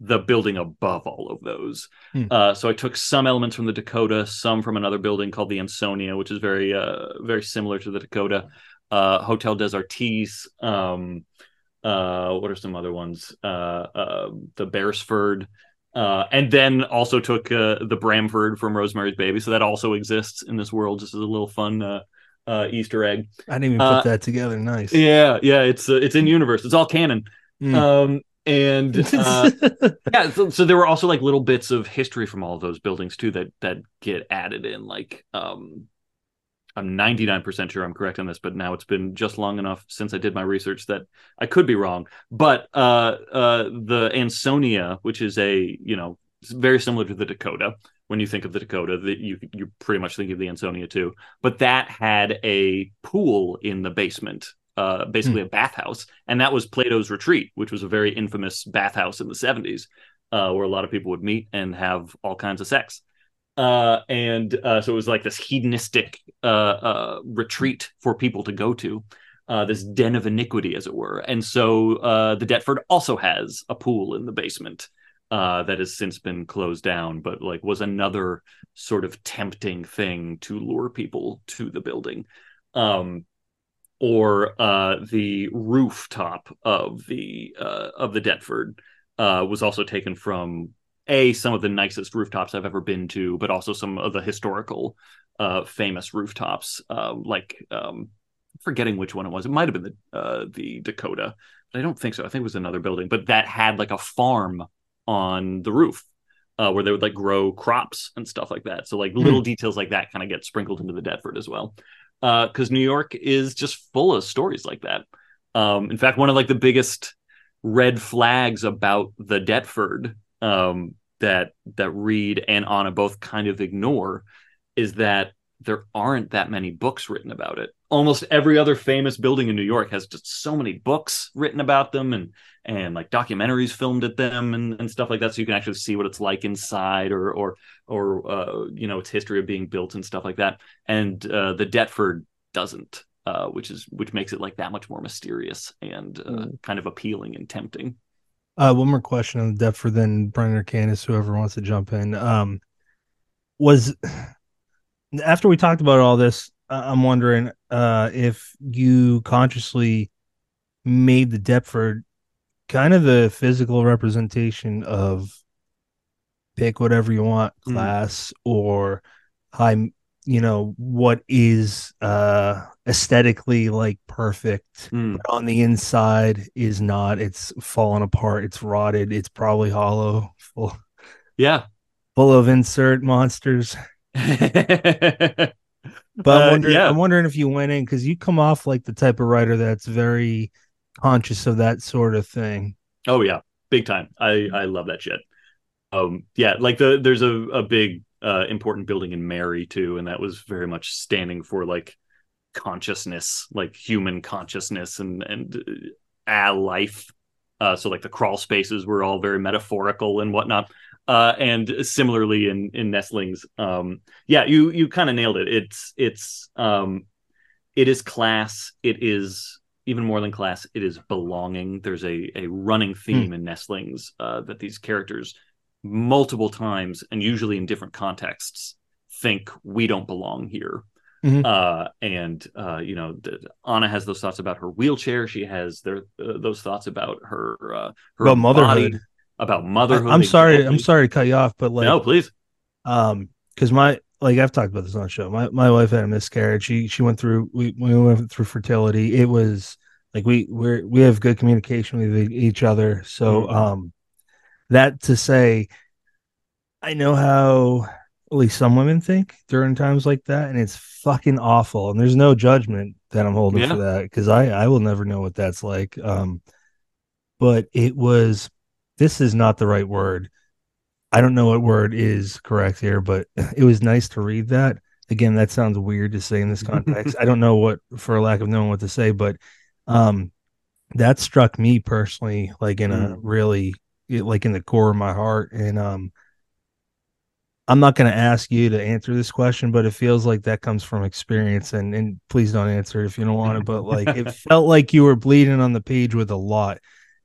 the building above all of those. Hmm. Uh, so I took some elements from the Dakota, some from another building called the Ansonia, which is very uh, very similar to the Dakota. Uh, Hotel des Artistes. Um, uh, what are some other ones? Uh, uh, the Beresford. Uh, and then also took uh, the Bramford from Rosemary's Baby, so that also exists in this world, just as a little fun uh, uh, Easter egg. I didn't even put that together. Nice. Yeah, yeah, it's uh, it's in universe. It's all canon. Mm. Um, and [laughs] uh, yeah, so, so there were also like little bits of history from all of those buildings too that that get added in. Like, um, I'm 99% sure I'm correct on this, but now it's been just long enough since I did my research that I could be wrong. But uh, uh, the Ansonia, which is a you know it's very similar to the Dakota. When you think of the Dakota, that you you pretty much think of the Ansonia too. But that had a pool in the basement, uh, basically a bathhouse, and that was Plato's Retreat, which was a very infamous bathhouse in the 70s, uh, where a lot of people would meet and have all kinds of sex. Uh, and uh, so it was like this hedonistic uh, uh, retreat for people to go to, uh, this den of iniquity, as it were. And so uh, the Deptford also has a pool in the basement uh, that has since been closed down, but like was another sort of tempting thing to lure people to the building. Um, or uh, the rooftop of the uh, of the Deptford uh, was also taken from a some of the nicest rooftops I've ever been to, but also some of the historical uh, famous rooftops, um, like um, forgetting which one it was. It might have been the uh, the Dakota, but I don't think so. I think it was another building, but that had like a farm on the roof. Uh, where they would like grow crops and stuff like that. So like little details like that kind of get sprinkled into the Deptford as well because New York is just full of stories like that. Um, in fact, one of like the biggest red flags about the Deptford um, that that Reed and Anna both kind of ignore is that there aren't that many books written about it. Almost every other famous building in New York has just so many books written about them and and like documentaries filmed at them and, and stuff like that. So you can actually see what it's like inside or or or uh, you know its history of being built and stuff like that. And uh, the Deptford doesn't, uh, which is which makes it like that much more mysterious and uh, mm. kind of appealing and tempting. Uh, one more question on the Deptford, then Brennan or Candace, whoever wants to jump in. Um, was [sighs] after we talked about all this, I'm wondering uh, if you consciously made the Deptford kind of the physical representation of pick whatever you want hmm. class mm. or high you know what is uh aesthetically like perfect mm. but on the inside is not it's fallen apart it's rotted it's probably hollow full yeah full of insert monsters [laughs] but I'm uh, wondering, uh, yeah. I'm wondering if you went in because you come off like the type of writer that's very conscious of that sort of thing. Oh yeah, big time. I I love that shit. Um, yeah, like the there's a a big uh important building in Mary too, and that was very much standing for like consciousness, like human consciousness and and uh, life. Uh, so like the crawl spaces were all very metaphorical and whatnot. Uh, and similarly in in nestlings, um, yeah, you you kind of nailed it. It's it's um, it is class. It is even more than class. It is belonging. There's a a running hmm. theme mm. in nestlings uh, that these characters multiple times and usually in different contexts think we don't belong here. Mm-hmm. Uh, and uh, you know, the, Anna has those thoughts about her wheelchair. She has their uh, those thoughts about her uh, her about motherhood. Body, about motherhood. I'm sorry. I'm sorry to cut you off, but like, no, please. Um, because my like I've talked about this on the show. My my wife had a miscarriage. She she went through we we went through fertility. It was like we we we have good communication with each other. So mm-hmm. um, that to say, I know how at least some women think during times like that, and it's fucking awful. And there's no judgment that I'm holding yeah. for that because I I will never know what that's like. Um, but it was this is not the right word. I don't know what word is correct here, but [laughs] it was nice to read that. Again, that sounds weird to say in this context. I don't know what, for lack of knowing what to say, but um, that struck me personally, like in a mm. really, like in the core of my heart. And um, I'm not going to ask you to answer this question, but it feels like that comes from experience. And and please don't answer if you don't want it. But like it [laughs] felt like you were bleeding on the page with a lot.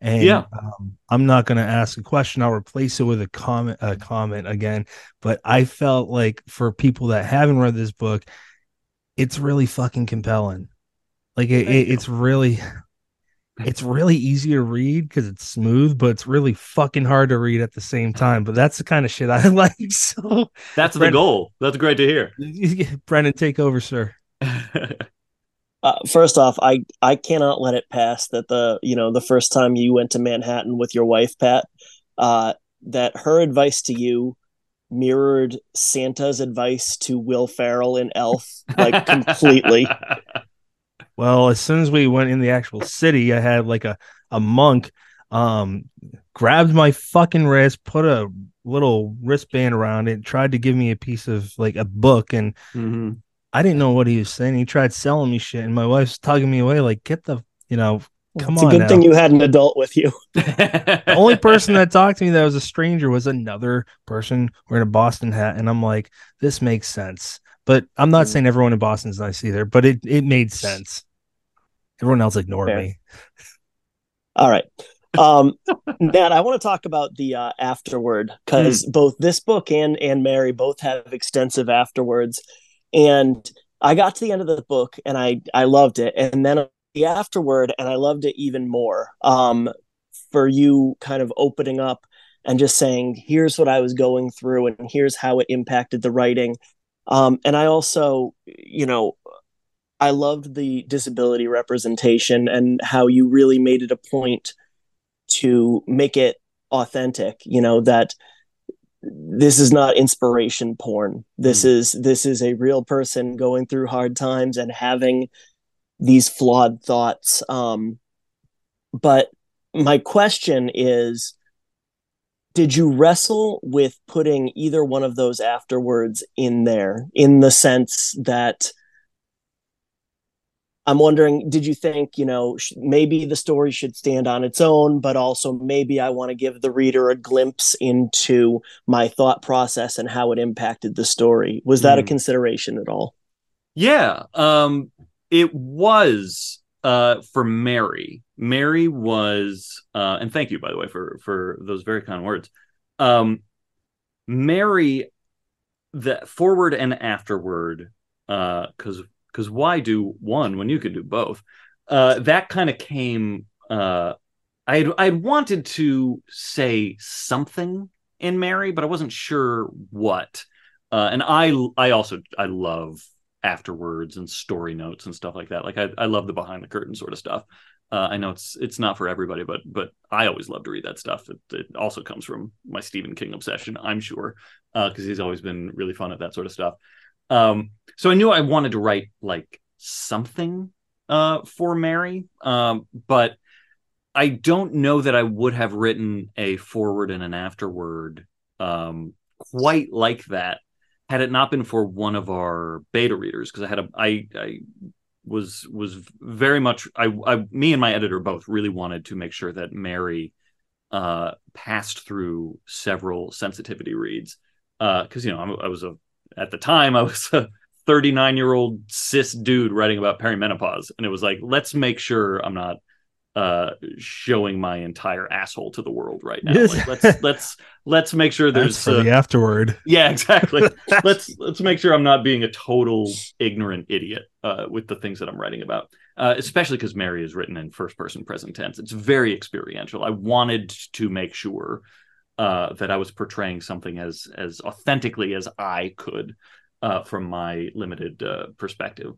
And yeah, um, I'm not going to ask a question. I'll replace it with a comment. A comment again. But I felt like for people that haven't read this book, it's really fucking compelling. Like it, it it's really, it's really easy to read because it's smooth, but it's really fucking hard to read at the same time. But that's the kind of shit I [laughs] like. So that's Brennan, the goal. That's great to hear. [laughs] Brennan, take over, sir. [laughs] Uh, first off, I I cannot let it pass that the you know the first time you went to Manhattan with your wife Pat, uh, that her advice to you mirrored Santa's advice to Will Ferrell in Elf like completely. [laughs] Well, as soon as we went in the actual city, I had like a a monk um grabbed my fucking wrist, put a little wristband around it, tried to give me a piece of like a book and mm-hmm. I didn't know what he was saying. He tried selling me shit, and my wife's tugging me away, like, get the, you know, come it's on. It's a good now. thing you had an adult with you. [laughs] the only person that talked to me that was a stranger was another person wearing a Boston hat. And I'm like, this makes sense. But I'm not mm. saying everyone in Boston's nice either, but it, it made sense. Everyone else ignored Fair. me. All right. Um, [laughs] Nat, I want to talk about the uh, afterword because mm. both this book and and Mary both have extensive afterwards and I got to the end of the book and I I loved it. And then the afterword, and I loved it even more. Um, for you kind of opening up and just saying, here's what I was going through and here's how it impacted the writing. Um, and I also, you know, I loved the disability representation and how you really made it a point to make it authentic, you know, that this is not inspiration porn this mm. is this is a real person going through hard times and having these flawed thoughts um but my question is did you wrestle with putting either one of those afterwards in there in the sense that I'm wondering, did you think, you know, sh- maybe the story should stand on its own, but also maybe I want to give the reader a glimpse into my thought process and how it impacted the story? Was that mm. a hmm. consideration at all? Yeah, um, it was uh, for Mary. Mary was, uh, and thank you, by the way, for for those very kind words. Um, Mary, the forward and afterward, because uh, because why do one when you could do both? Uh, that kind of came. Uh, I I wanted to say something in Mary, but I wasn't sure what. Uh, and I I also I love afterwards and story notes and stuff like that. Like I I love the behind the curtain sort of stuff. Uh, I know it's it's not for everybody, but but I always love to read that stuff. It, it also comes from my Stephen King obsession, I'm sure, because uh, he's always been really fun at that sort of stuff. Um, so I knew I wanted to write like something uh, for Mary, um, but I don't know that I would have written a forward and an afterword um, quite like that had it not been for one of our beta readers because I had a I I was was very much I, I me and my editor both really wanted to make sure that Mary uh, passed through several sensitivity reads because uh, you know I, I was a at the time I was a 39 year old cis dude writing about perimenopause, and it was like, let's make sure I'm not uh showing my entire asshole to the world right now. Like, let's let's let's make sure there's for uh, the afterward yeah exactly. [laughs] Let's let's make sure i'm not being a total ignorant idiot uh with the things that i'm writing about uh especially because mary is written in first person present tense. It's very experiential. I wanted to make sure uh, that I was portraying something as as authentically as I could uh, from my limited uh, perspective.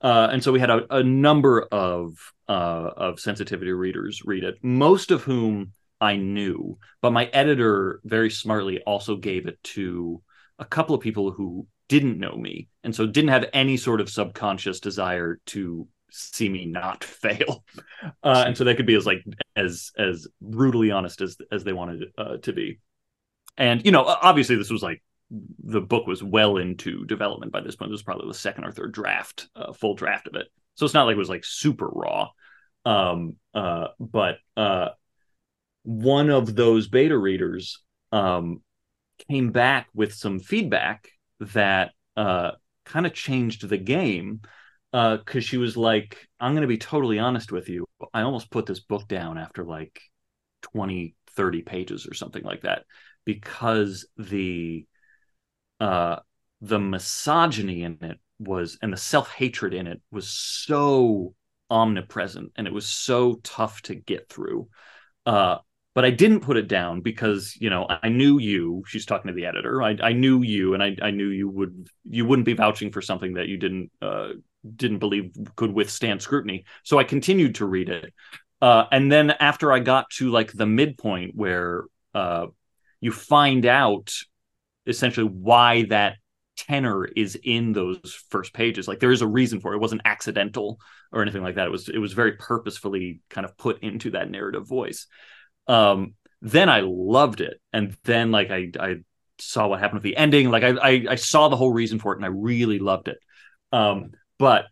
Uh, and so we had a, a number of uh, of sensitivity readers read it, most of whom I knew, but my editor very smartly also gave it to a couple of people who didn't know me, and so didn't have any sort of subconscious desire to see me not [laughs] fail. Uh, and so they could be as like as as brutally honest as as they wanted uh, to be. And you know obviously this was like the book was well into development by this point. This was probably the second or third draft uh, full draft of it. So it's not like it was like super raw. Um uh but uh one of those beta readers um came back with some feedback that uh kind of changed the game because uh, she was like, I'm going to be totally honest with you. I almost put this book down after like 20, 30 pages or something like that because the uh, the misogyny in it was and the self-hatred in it was so omnipresent and it was so tough to get through uh, but I didn't put it down because you know I knew you. She's talking to the editor. I, I knew you, and I, I knew you would you wouldn't be vouching for something that you didn't uh, didn't believe could withstand scrutiny. So I continued to read it. Uh, and then after I got to like the midpoint where uh, you find out essentially why that tenor is in those first pages, like there is a reason for it. It wasn't accidental or anything like that. It was it was very purposefully kind of put into that narrative voice. Um, then I loved it, and then like I I saw what happened with the ending. Like I, I I saw the whole reason for it, and I really loved it. Um, but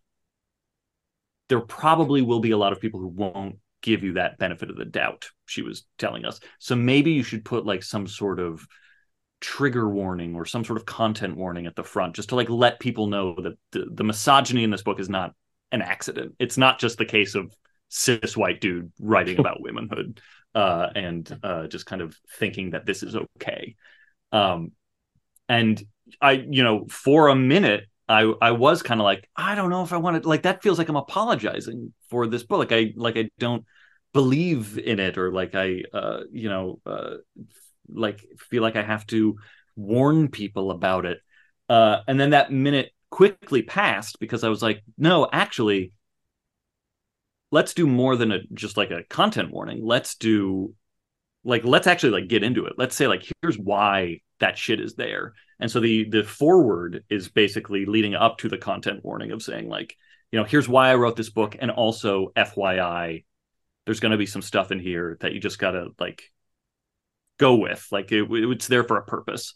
there probably will be a lot of people who won't give you that benefit of the doubt she was telling us. So maybe you should put like some sort of trigger warning or some sort of content warning at the front just to like let people know that the, the misogyny in this book is not an accident. It's not just the case of cis white dude writing about [laughs] womanhood uh, and uh, just kind of thinking that this is okay. Um, and i you know for a minute I I was kind of like I don't know if I want to like that feels like I'm apologizing for this book. Like I like I don't believe in it or like I uh you know uh like feel like I have to warn people about it. Uh and then that minute quickly passed because I was like no actually let's do more than a just like a content warning. Let's do like let's actually like get into it. Let's say like here's why that shit is there and so the the forward is basically leading up to the content warning of saying like, you know, here's why I wrote this book, and also FYI, there's going to be some stuff in here that you just got to like go with. Like it, it's there for a purpose.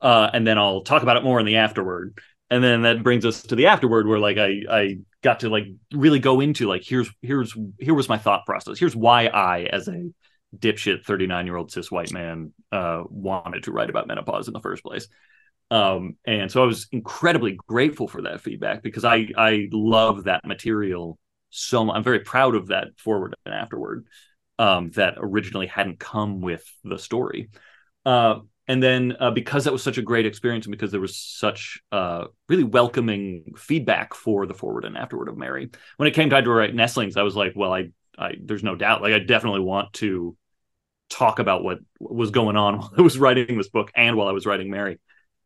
Uh, and then I'll talk about it more in the afterward. And then that brings us to the afterward where like I I got to like really go into like here's here's here was my thought process. Here's why I as a dipshit 39 year old cis white man uh wanted to write about menopause in the first place. Um and so I was incredibly grateful for that feedback because I I love that material so much. I'm very proud of that forward and afterward um, that originally hadn't come with the story. Uh, and then uh, because that was such a great experience and because there was such uh, really welcoming feedback for the forward and afterward of Mary, when it came time to write Nestlings, I was like, well, I, I there's no doubt, like I definitely want to talk about what was going on [laughs] while I was writing this book and while I was writing Mary.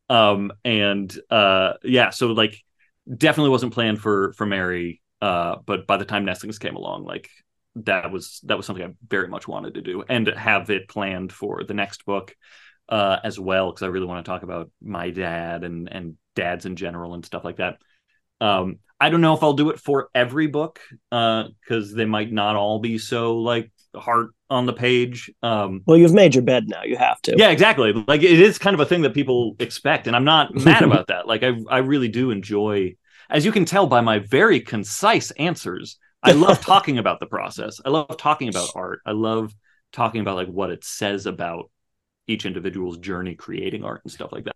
Um, and uh, yeah, so like definitely wasn't planned for for Mary uh, but by the time Nestlings came along, like that was that was something I very much wanted to do and have it planned for the next book uh, as well because I really want to talk about my dad and and dads in general and stuff like that. Um, I don't know if I'll do it for every book uh, because they might not all be so like heart on the page. Um, well, you've made your bed now; you have to. Yeah, exactly. Like it is kind of a thing that people expect, and I'm not [laughs] mad about that. Like I, I really do enjoy as you can tell by my very concise answers, I love [laughs] talking about the process. I love talking about art. I love talking about like what it says about each individual's journey creating art and stuff like that.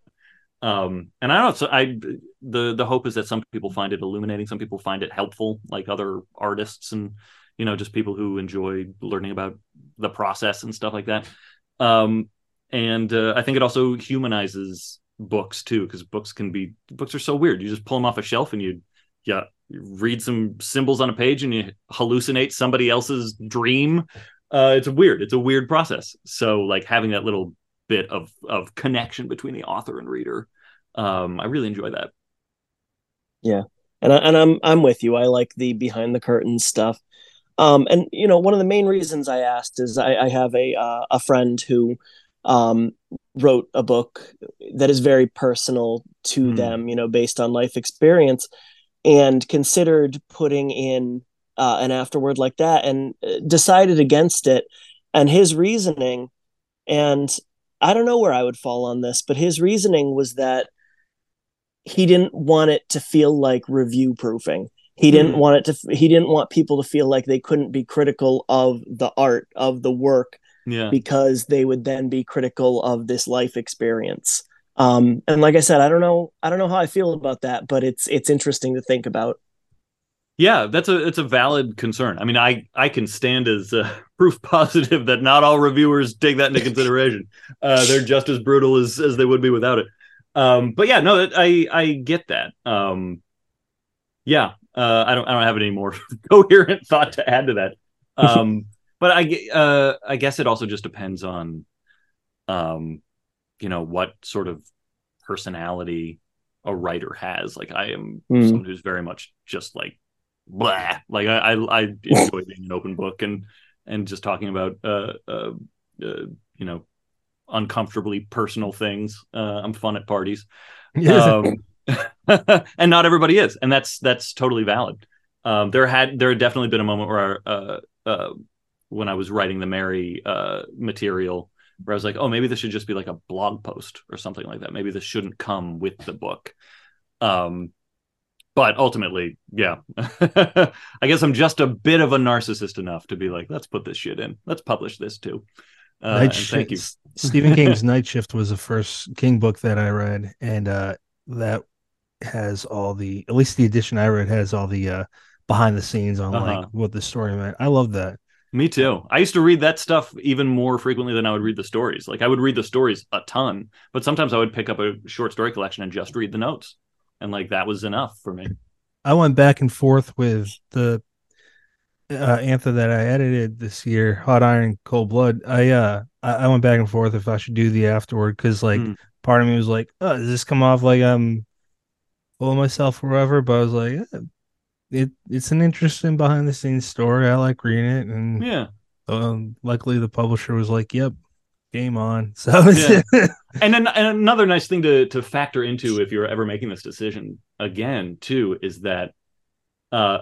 Um, and I don't know. So I the the hope is that some people find it illuminating, some people find it helpful, like other artists and you know just people who enjoy learning about the process and stuff like that. Um, and uh, I think it also humanizes books too because books can be books are so weird. You just pull them off a shelf and you yeah read some symbols on a page and you hallucinate somebody else's dream. Uh it's weird. It's a weird process. So like having that little bit of of connection between the author and reader um i really enjoy that. Yeah. And I, and I'm I'm with you. I like the behind the curtains stuff um and you know one of the main reasons I asked is I, I have a uh, a friend who um, wrote a book that is very personal to mm. them, you know, based on life experience, and considered putting in uh, an afterword like that and uh, decided against it. And his reasoning, and I don't know where I would fall on this, but his reasoning was that he didn't want it to feel like review proofing. He didn't mm. want it to, he didn't want people to feel like they couldn't be critical of the art, of the work yeah. because they would then be critical of this life experience. Um, and like I said, I don't know, I don't know how I feel about that, but it's it's interesting to think about. Yeah, that's a it's a valid concern. I mean, I I can stand as uh, [laughs] proof positive that not all reviewers take that into consideration. Uh, they're just as brutal as as they would be without it. Um, but yeah, no, I I get that. Um, yeah, uh, I don't I don't have any more [laughs] coherent thought to add to that. [laughs] Um, but I uh, I guess it also just depends on, um, you know, what sort of personality a writer has. Like I am mm. someone who's very much just like blah. Like I I, I [laughs] enjoy being an open book and and just talking about uh, uh, uh you know uncomfortably personal things. Uh, I'm fun at parties. Um, [laughs] and not everybody is, and that's that's totally valid. Um, there had there had definitely been a moment where uh, uh, when I was writing the Mary uh, material, where I was like, oh, maybe this should just be like a blog post or something like that. Maybe this shouldn't come with the book. Um, but ultimately, yeah, [laughs] I guess I'm just a bit of a narcissist enough to be like, let's put this shit in. Let's publish this too. Uh, thank you. Stephen [laughs] King's Night Shift was the first King book that I read, and uh, that has all the, at least the edition I read has all the uh, behind the scenes on uh-huh. like what the story meant. I love that. Me too. I used to read that stuff even more frequently than I would read the stories. Like I would read the stories a ton, but sometimes I would pick up a short story collection and just read the notes. And like that was enough for me. I went back and forth with the uh, anthem that I edited this year, Hot Iron, Cold Blood. I uh I, went back and forth if I should do the afterward because like mm. part of me was like, oh, does this come off like I'm full of myself or whatever? But I was like, eh, it it's an interesting behind the scenes story. I like reading it, and yeah, um, luckily the publisher was like, "Yep, game on." [laughs] So yeah. [laughs] and then and another nice thing to to factor into if you're ever making this decision again too is that uh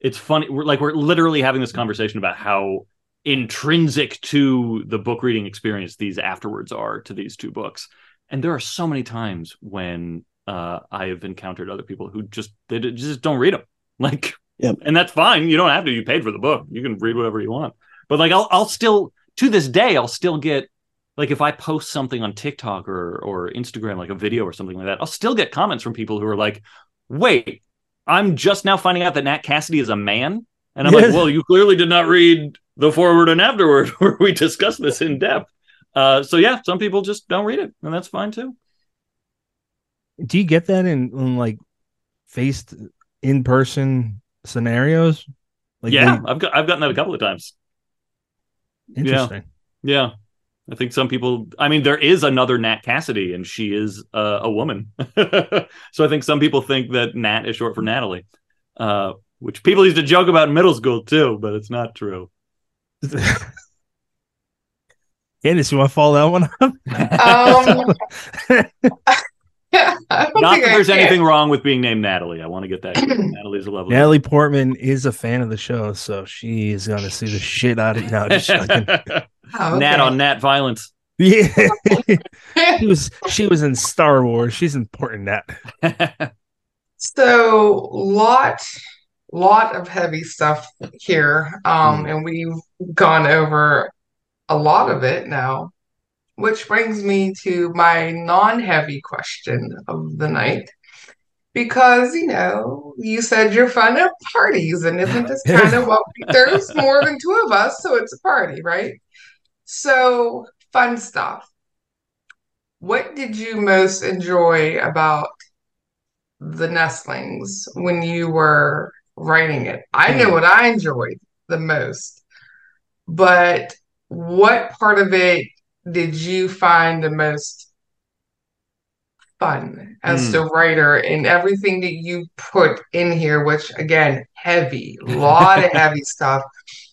it's funny we're like we're literally having this conversation about how intrinsic to the book reading experience these afterwards are to these two books. And there are so many times when uh, I have encountered other people who just they just don't read them. [laughs] Like, and that's fine. You don't have to. You paid for the book. You can read whatever you want. But like, I'll I'll still to this day I'll still get like if I post something on TikTok or or Instagram like a video or something like that, I'll still get comments from people who are like, "Wait, I'm just now finding out that Nat Cassidy is a man." And I'm like, "Well, you clearly did not read the forward and afterward [laughs] where we discuss this in depth." Uh, so yeah, some people just don't read it, and that's fine too. Do you get that in, in like faced in person scenarios? Like yeah, I've got I've gotten that a couple of times. they- interesting. Yeah. I think some people, I mean, there is another Nat Cassidy, and she is uh, a woman. [laughs] so I think some people think that Nat is short for Natalie, uh, which people used to joke about in middle school too, but it's not true. [laughs] Candace, you want to follow that one up? Um, I [laughs] don't Not that there's can. anything wrong with being named Natalie. I want to get that. [clears throat] Natalie's a lovely. Natalie Portman is a fan of the show, so she's gonna see the shit out of it. No, just joking. [laughs] Oh, okay. Nat on Nat violence. Yeah, [laughs] she was she was in Star Wars. She's important. That [laughs] So lot lot of heavy stuff here. Um and we've gone over a lot of it now. Which brings me to my non-heavy question of the night. Because, you know, you said you're fond of parties, and isn't this [laughs] kind of what there's more than two of us, so it's a party, right? So, fun stuff. What did you most enjoy about the nestlings when you were writing it? I know hmm. what I enjoyed the most, but what part of it did you find the most fun as Hmm. the writer and everything that you put in here, which again, heavy, a lot of [laughs] heavy stuff,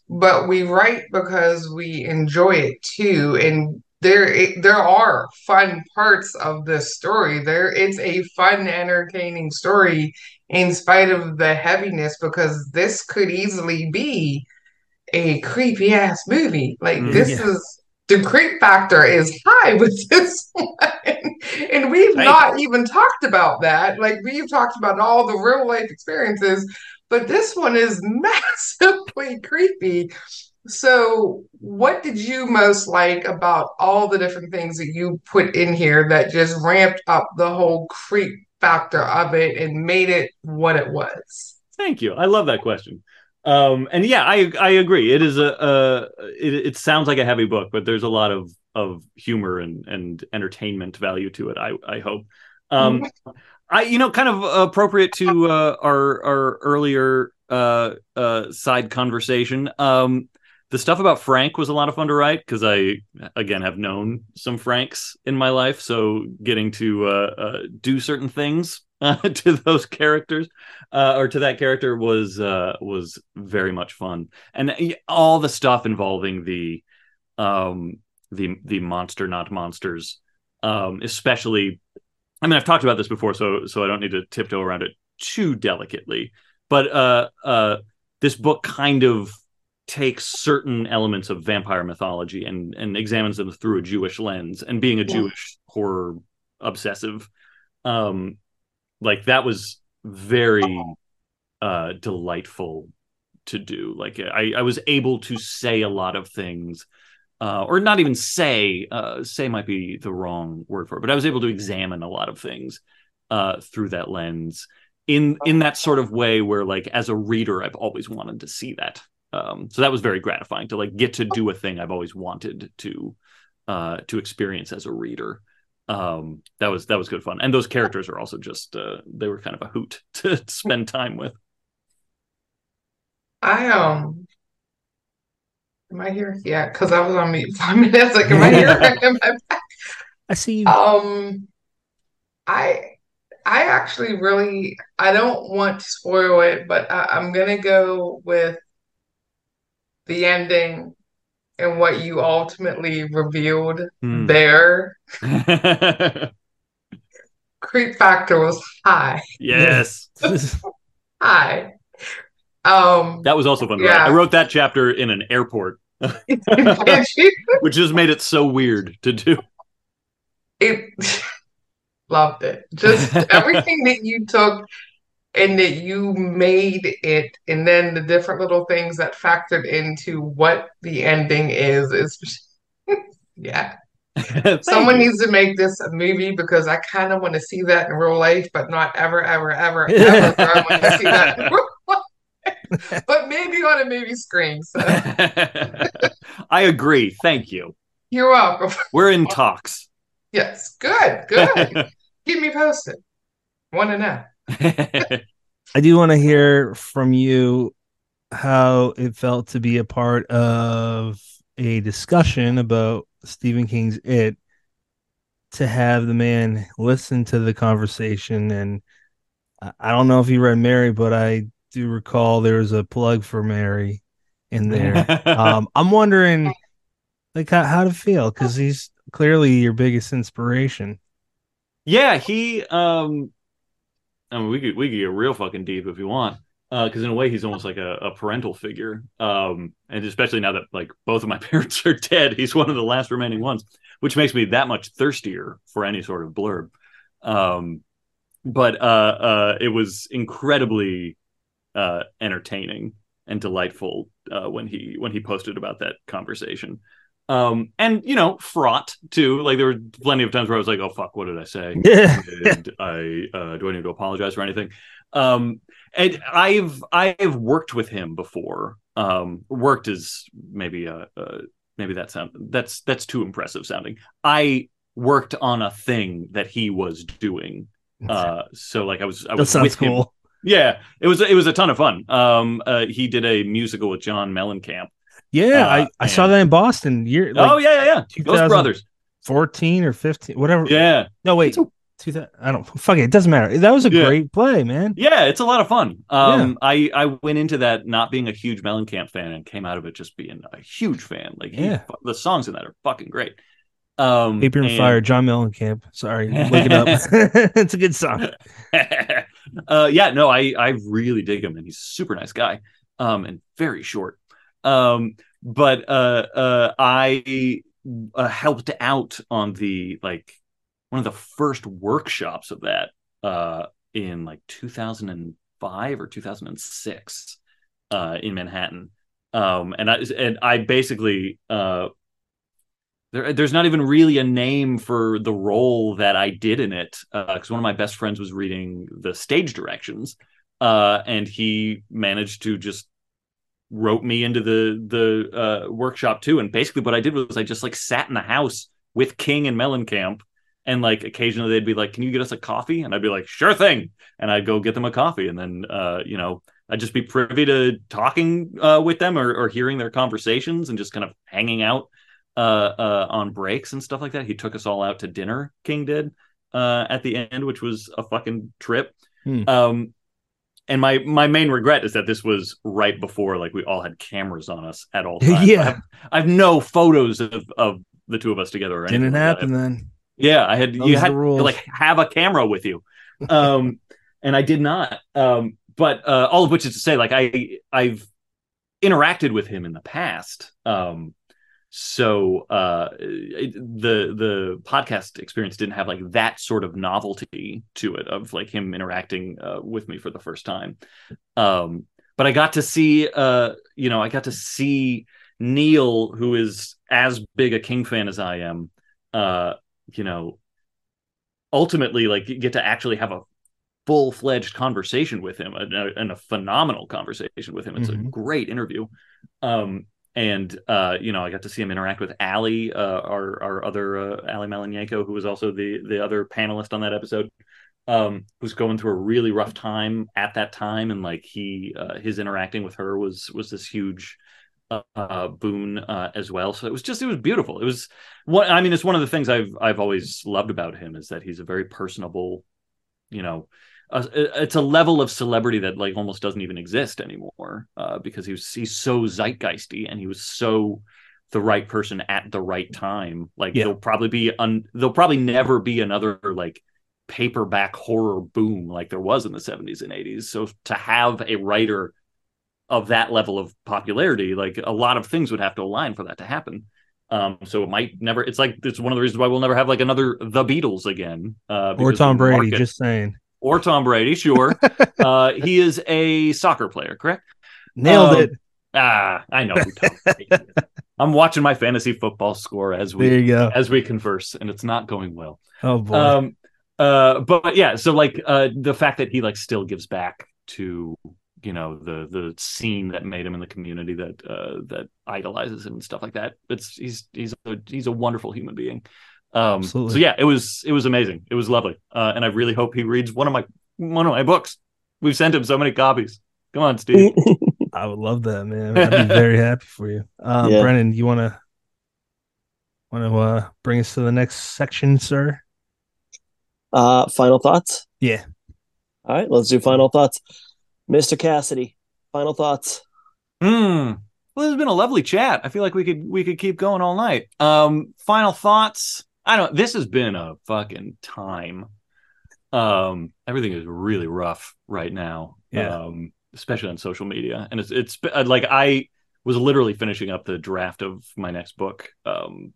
but we write because we enjoy it too. And there, it, there are fun parts of this story. There, it's a fun, entertaining story in spite of the heaviness, because this could easily be a creepy ass movie. Like Mm, this yeah. is the creep factor is high with [laughs] this one. And we've Thank not even talked about that. Like we've talked about all the real life experiences, but this one is [laughs] massively creepy. So, what did you most like about all the different things that you put in here that just ramped up the whole creep factor of it and made it what it was? Thank you. I love that question. Um, and yeah, I I agree. It is a, a it, it sounds like a heavy book, but there's a lot of of humor and and entertainment value to it. I I hope. Um, I you know kind of appropriate to uh, our our earlier uh, uh, side conversation. Um, the stuff about Frank was a lot of fun to write because I again have known some Franks in my life, so getting to uh, uh, do certain things uh, [laughs] to those characters uh, or to that character was uh, was very much fun, and all the stuff involving the um, the the monster not monsters, um, especially. I mean, I've talked about this before, so so I don't need to tiptoe around it too delicately. But uh, uh, this book kind of takes certain elements of vampire mythology and and examines them through a Jewish lens. And being a Yeah. Jewish horror obsessive, um, like that was very uh, delightful to do. Like I, I was able to say a lot of things, uh, or not even say. Uh, say might be the wrong word for it, but I was able to examine a lot of things uh, through that lens in in that sort of way where, like, as a reader, I've always wanted to see that. Um, so that was very gratifying to like get to do a thing I've always wanted to uh, to experience as a reader. Um, that was that was good fun, and those characters are also just uh, they were kind of a hoot [laughs] to spend time with. I um am I here? Yeah, because I was on mute five minutes. Like, am I here? [laughs] [laughs] Am I back? I see you. Um I I actually really I don't want to spoil it, but I, I'm gonna go with the ending and what you ultimately revealed Hmm. there. [laughs] Creep factor was high. yes, [laughs] High. Um that was also fun. Yeah. I wrote that chapter in an airport [laughs] which just made it so weird to do. It loved it. Just everything that you took and that you made it, and then the different little things that factored into what the ending is is [laughs] yeah. [laughs] Someone you. needs to make this a movie because I kind of want to see that in real life, but not ever, ever, ever, ever. [laughs] I want to see that. but maybe on a movie screen. So. I agree. Thank you. You're welcome. We're in talks. Yes. Good. Good. Keep me posted. Want to know. I do want to hear from you how it felt to be a part of a discussion about Stephen King's It to have the man listen to the conversation and I don't know if you read Mary, but I do recall there was a plug for Mary in there. [laughs] um, I'm wondering, like, how, how to feel because he's clearly your biggest inspiration. Yeah, he. Um, I mean, we could we could get real fucking deep if you want, because uh, in a way he's almost like a, a parental figure. Um, and especially now that like both of my [laughs] parents are dead, he's one of the last remaining ones, which makes me that much thirstier for any sort of blurb. Um, but uh, uh, it was incredibly uh, entertaining and delightful uh, when he when he posted about that conversation. Um, and you know, fraught too. Like there were plenty of times where I was like, "Oh fuck, what did I say? Yeah. I uh, do I need to apologize for anything?" Um, and I've I've worked with him before. Um, worked is maybe uh, a maybe that sound that's that's too impressive sounding. I worked on a thing that he was doing. Uh, so like I was I was that sounds cool. Him. Yeah, it was it was a ton of fun. Um, uh, he did a musical with John Mellencamp. Yeah, uh, I, I saw that in Boston. Year, like, oh yeah, yeah, yeah. Ghost Brothers, fourteen or fifteen, whatever. Yeah. No wait, two thousand. I don't fuck it. It doesn't matter. That was a yeah. great play, man. Yeah, it's a lot of fun. Um, yeah. I I went into that not being a huge Mellencamp fan and came out of it just being a huge fan. Like, yeah, he, the songs in that are fucking great. Um, Paper and, and Fire, John Mellencamp. Sorry, [laughs] look it up. [laughs] it's a good song. [laughs] uh, yeah, no, I I really dig him, and he's a super nice guy, um, and very short. Um, but uh, uh, I uh, helped out on the like one of the first workshops of that uh, in like 2005 or 2006 uh, in Manhattan. Um, and I and I basically uh, there, there's not even really a name for the role that I did in it because uh, one of my best friends was reading the stage directions, uh, and he managed to just wrote me into the the uh, workshop too. And basically, what I did was I just like sat in the house with King and Mellencamp, and like occasionally they'd be like, "Can you get us a coffee?" And I'd be like, "Sure thing," and I'd go get them a coffee, and then uh, you know I'd just be privy to talking uh, with them or, or hearing their conversations and just kind of hanging out uh, uh, on breaks and stuff like that. He took us all out to dinner. King did uh, at the end, which was a fucking trip. Hmm. Um, and my my main regret is that this was right before like we all had cameras on us at all [laughs] times. yeah, I have, I have, no photos of, of the two of us together. Or Didn't happen like then. Yeah, I had Those you had to like have a camera with you, [laughs] um, and I did not. Um, but uh, all of which is to say, like I I've interacted with him in the past. Um, so uh, it, the the podcast experience didn't have like that sort of novelty to it of like him interacting uh, with me for the first time. Um, but I got to see, uh, you know, I got to see Neil, who is as big a King fan as I am, uh, you know, ultimately like get to actually have a full fledged conversation with him and a, and a, phenomenal conversation with him. It's mm-hmm. a great interview. Um, and uh, you know, I got to see him interact with Ali, uh, our our other uh, Ali Malinyenko, who was also the the other panelist on that episode, um, who's going through a really rough time at that time, and like he uh, his interacting with her was was this huge uh, uh, boon uh, as well. So it was just it was beautiful. It was what I mean. It's one of the things I've I've always loved about him is that he's a very personable, you know, a, it's a level of celebrity that like almost doesn't even exist anymore uh, because he was he's so zeitgeisty and he was so the right person at the right time. Like yeah. there'll probably be un, there'll probably never be another like paperback horror boom like there was in the 70s and 80s. So to have a writer of that level of popularity, like a lot of things would have to align for that to happen. Um, so it might never. It's like it's one of the reasons why we'll never have like another The Beatles again, uh, or Tom Brady. market- Just saying, or Tom Brady. Sure, [laughs] uh, he is a soccer player, correct? nailed Um, it. Ah, I know. Who Tom Brady is. [laughs] I'm watching my fantasy football score as we There you go. as we converse, and it's not going well. Oh boy. Um, uh, but yeah, so like uh, the fact that he like still gives back to you know the the scene that made him in the community that uh, that idolizes him and stuff like that. It's he's he's a, he's a wonderful human being. Um, Absolutely. so yeah, it was it was amazing. It was lovely, uh, and I really hope he reads one of my one of my books. We've sent him so many copies. Come on, Steve. [laughs] I would love that, man. I'd be very happy for you. Um, Yeah. Brennan, you want to want to uh, bring us to the next section, sir? uh, final thoughts. Yeah. All right, let's do final thoughts. Mr. Cassidy, final thoughts. Hmm. Well, it's been a lovely chat. I feel like we could we could keep going all night. Um, final thoughts. I don't. Know. This has been a fucking time. Um, everything is really rough right now. Yeah. Um, especially on social media, and it's it's uh, like I was literally finishing up the draft of my next book. Um,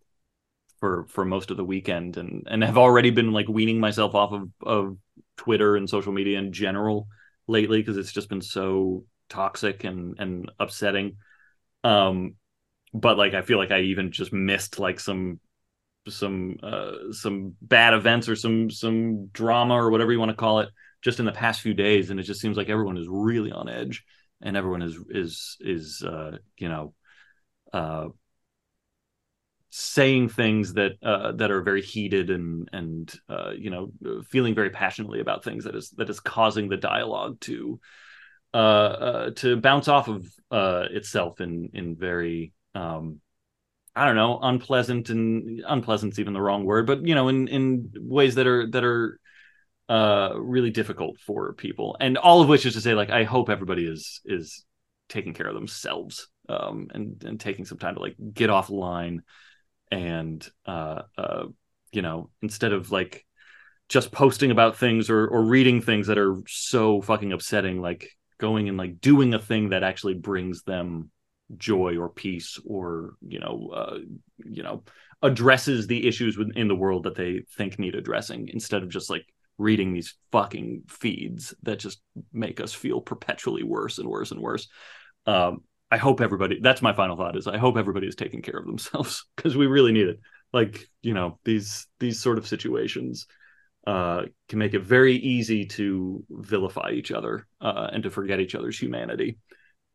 for for most of the weekend, and and have already been like weaning myself off of of Twitter and social media in general lately because it's just been so toxic and and upsetting um but like i feel like i even just missed like some some uh some bad events or some some drama or whatever you want to call it just in the past few days and it just seems like everyone is really on edge and everyone is is is uh you know uh saying things that uh that are very heated and and uh you know feeling very passionately about things that is that is causing the dialogue to uh, uh to bounce off of uh itself in in very um I don't know unpleasant and unpleasant's even the wrong word but you know in in ways that are that are uh really difficult for people. And all of which is to say like I hope everybody is is taking care of themselves um and and taking some time to like get offline and uh uh you know instead of like just posting about things or or reading things that are so fucking upsetting like going and like doing a thing that actually brings them joy or peace or you know uh, you know addresses the issues within the world that they think need addressing instead of just like reading these fucking feeds that just make us feel perpetually worse and worse and worse um i hope everybody that's my final thought is i hope everybody is taking care of themselves [laughs] because we really need it like you know these these sort of situations uh, can make it very easy to vilify each other uh, and to forget each other's humanity.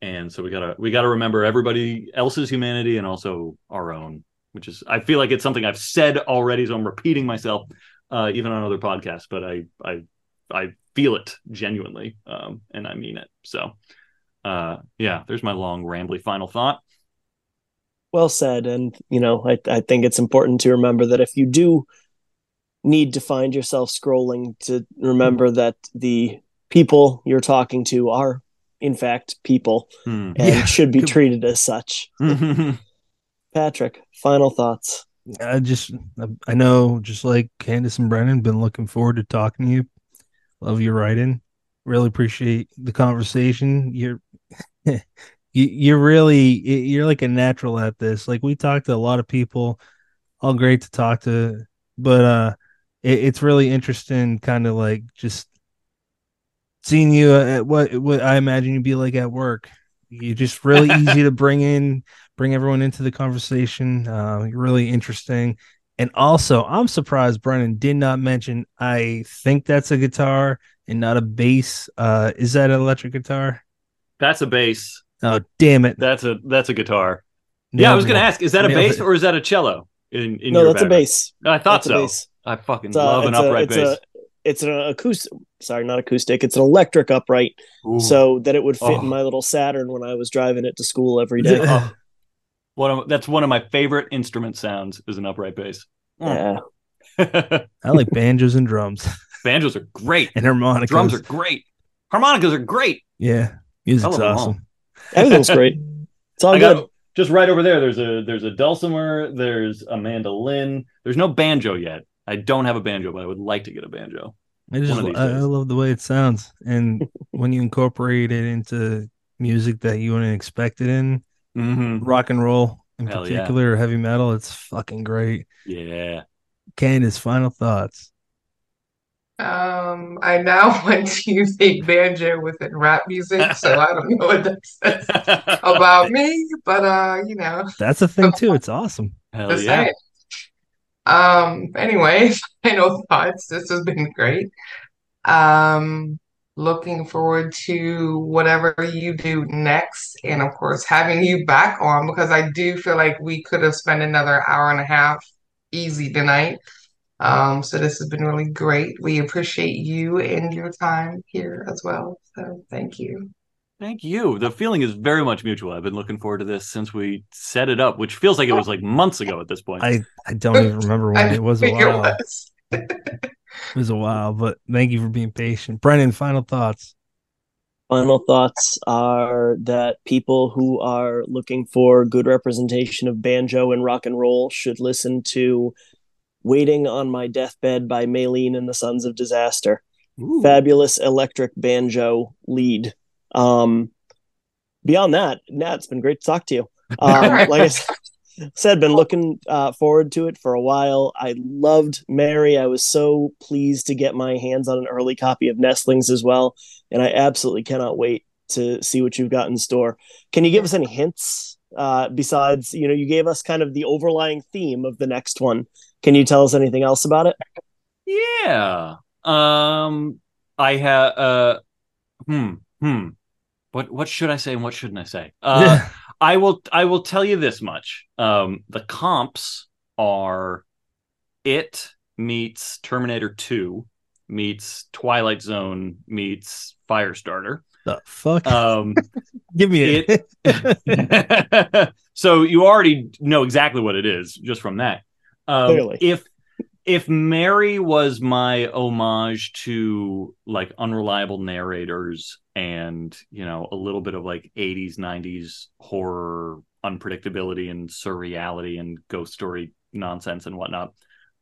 And so we gotta we gotta remember everybody else's humanity and also our own, which is I feel like it's something I've said already, so I'm repeating myself uh, even on other podcasts, but I I I feel it genuinely um, and I mean it. So uh, yeah, there's my long rambly final thought. Well said. And, you know, I, I think it's important to remember that if you do need to find yourself scrolling, to remember that the people you're talking to are, in fact, people Hmm. and Yeah. should be [laughs] treated as such. [laughs] Patrick, final thoughts. I just, I know, just like Candace and Brennan, been looking forward to talking to you. Love your writing. Really appreciate the conversation. You're, [laughs] you, you're really, you're like a natural at this. Like we talked to a lot of people, all great to talk to, but uh, it, it's really interesting, kind of like just seeing you at what what I imagine you'd be like at work. You're just really [laughs] easy to bring in, bring everyone into the conversation. Uh, you're really interesting. And also, I'm surprised Brennan did not mention. I think that's a guitar and not a bass. Uh, is that an electric guitar? That's a bass. Oh, damn it! That's a that's a guitar. Yeah, I was going to ask, is that a bass it. or is that a cello? In, in no, your that's a bass. I thought That's a so. bass. I fucking It's a- love an it's a- upright it's bass. A- it's an acoustic. Sorry, not acoustic. It's an electric upright, Ooh. so that it would fit Oh. in my little Saturn when I was driving it to school every day. [laughs] Oh. one of, that's one of my favorite instrument sounds is an upright bass. Hmm. yeah. [laughs] I like banjos and drums Banjos are great. and harmonicas. Drums are great. Harmonicas are great. yeah, music's I love them all. awesome. Everything's great. [laughs] It's all I good. got just right over there. There's a there's a dulcimer. There's a mandolin. There's no banjo yet. I don't have a banjo, but I would like to get a banjo. I just One of these I, I love the way it sounds, and [laughs] when you incorporate it into music that you wouldn't expect it in Mhm. rock and roll in Hell yeah. particular or heavy metal. It's fucking great. Yeah. Candace, final thoughts. Um, I now [laughs] want to think banjo within rap music, so I don't know what that says [laughs] about me, but uh, you know, That's a thing too. It's awesome. Hell yeah. saying. Um, anyway, [laughs] final thoughts. This has been great. Um, looking forward to whatever you do next, and of course, having you back on because I do feel like we could have spent another hour and a half easy tonight. Um, so this has been really great. We appreciate you and your time here as well. So thank you. Thank you. The feeling is very much mutual. I've been looking forward to this since we set it up, which feels like it was like months ago at this point. I, I don't even remember when [laughs] it was a think it was. It was a while, but thank you for being patient. Brennan, final thoughts. Final thoughts are that people who are looking for good representation of banjo and rock and roll should listen to Waiting on My Deathbed by Maylene and the Sons of Disaster. Ooh. Fabulous electric banjo lead. Um, beyond that, Nat, it's been great to talk to you. [laughs] Um, like I said, been looking uh, forward to it for a while. I loved Mary. I was so pleased to get my hands on an early copy of Nestlings as well, and I absolutely cannot wait to see what you've got in store. Can you give us any hints uh, besides, you know, you gave us kind of the overlying theme of the next one. Can you tell us anything else about it? Yeah. Um I have uh hmm hmm what what should I say and what shouldn't I say? [laughs] Uh I will I will tell you this much. Um the comps are it meets Terminator 2 meets Twilight Zone meets Firestarter. the fuck? Um [laughs] Give me it. [laughs] so you already know exactly what it is just from that. Um, Clearly. If if Mary was my homage to like unreliable narrators and you know a little bit of like 80s 90s horror unpredictability and surreality and ghost story nonsense and whatnot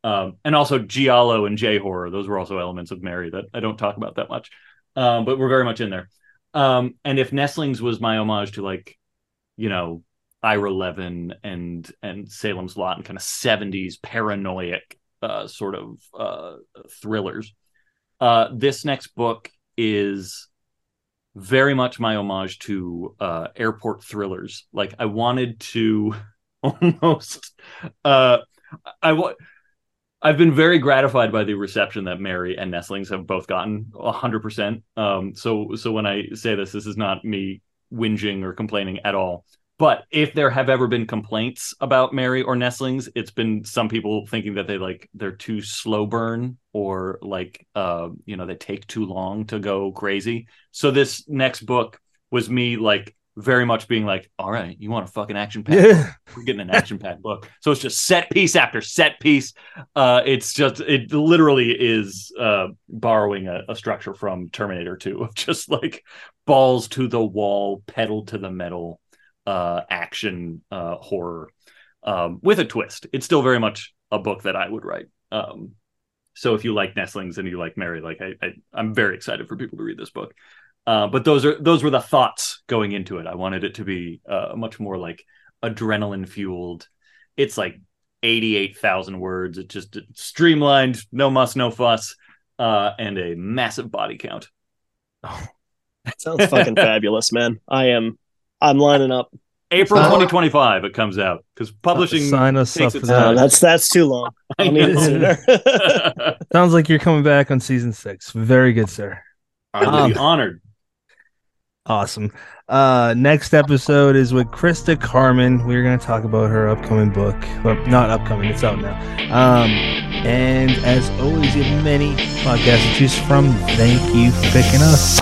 um, and also giallo and j horror those were also elements of mary that i don't talk about that much um, but we're very much in there. Um, and if nestlings was my homage to like you know ira levin and and salem's lot and kind of 70s paranoid uh, sort of uh, thrillers uh, this next book is very much my homage to uh, airport thrillers. Like I wanted to [laughs] almost, uh, I wa- I've been very gratified by the reception that Mary and Nestlings have both gotten, hundred percent. Um, so so when I say this, this is not me whinging or complaining at all. But if there have ever been complaints about Mary or Nestlings, it's been some people thinking that they like they're too slow burn or like uh you know they take too long to go crazy. So this next book was me like very much being like, all right, you want a fucking action pack? Yeah. We're getting an action pack book. So it's just set piece after set piece. Uh, it's just it literally is uh, borrowing a, a structure from Terminator 2 of just like balls to the wall, pedal to the metal uh, action uh, horror um, with a twist. It's still very much a book that I would write. Um, so if you like Nestlings and you like Mary, like I, I I'm very excited for people to read this book. Uh, but those are those were the thoughts going into it. I wanted it to be uh, much more like adrenaline fueled. It's like eighty eight thousand words. It just streamlined, no muss, no fuss, uh, and a massive body count. Oh [laughs] that sounds fucking [laughs] fabulous, man. I am I'm lining up. April Uh, 2025 it comes out because publishing Sign us takes up its for that. time. that's that's too long. [laughs] I I'll need it sooner. [laughs] [laughs] Sounds like you're coming back on season six. Very good, sir. I would be honored. Awesome. Uh, next episode is with Christa Carmen. We're going to talk about her upcoming book. Well, not upcoming, it's out now. Um, and as always, you have many podcasts to choose from. Thank you for picking us.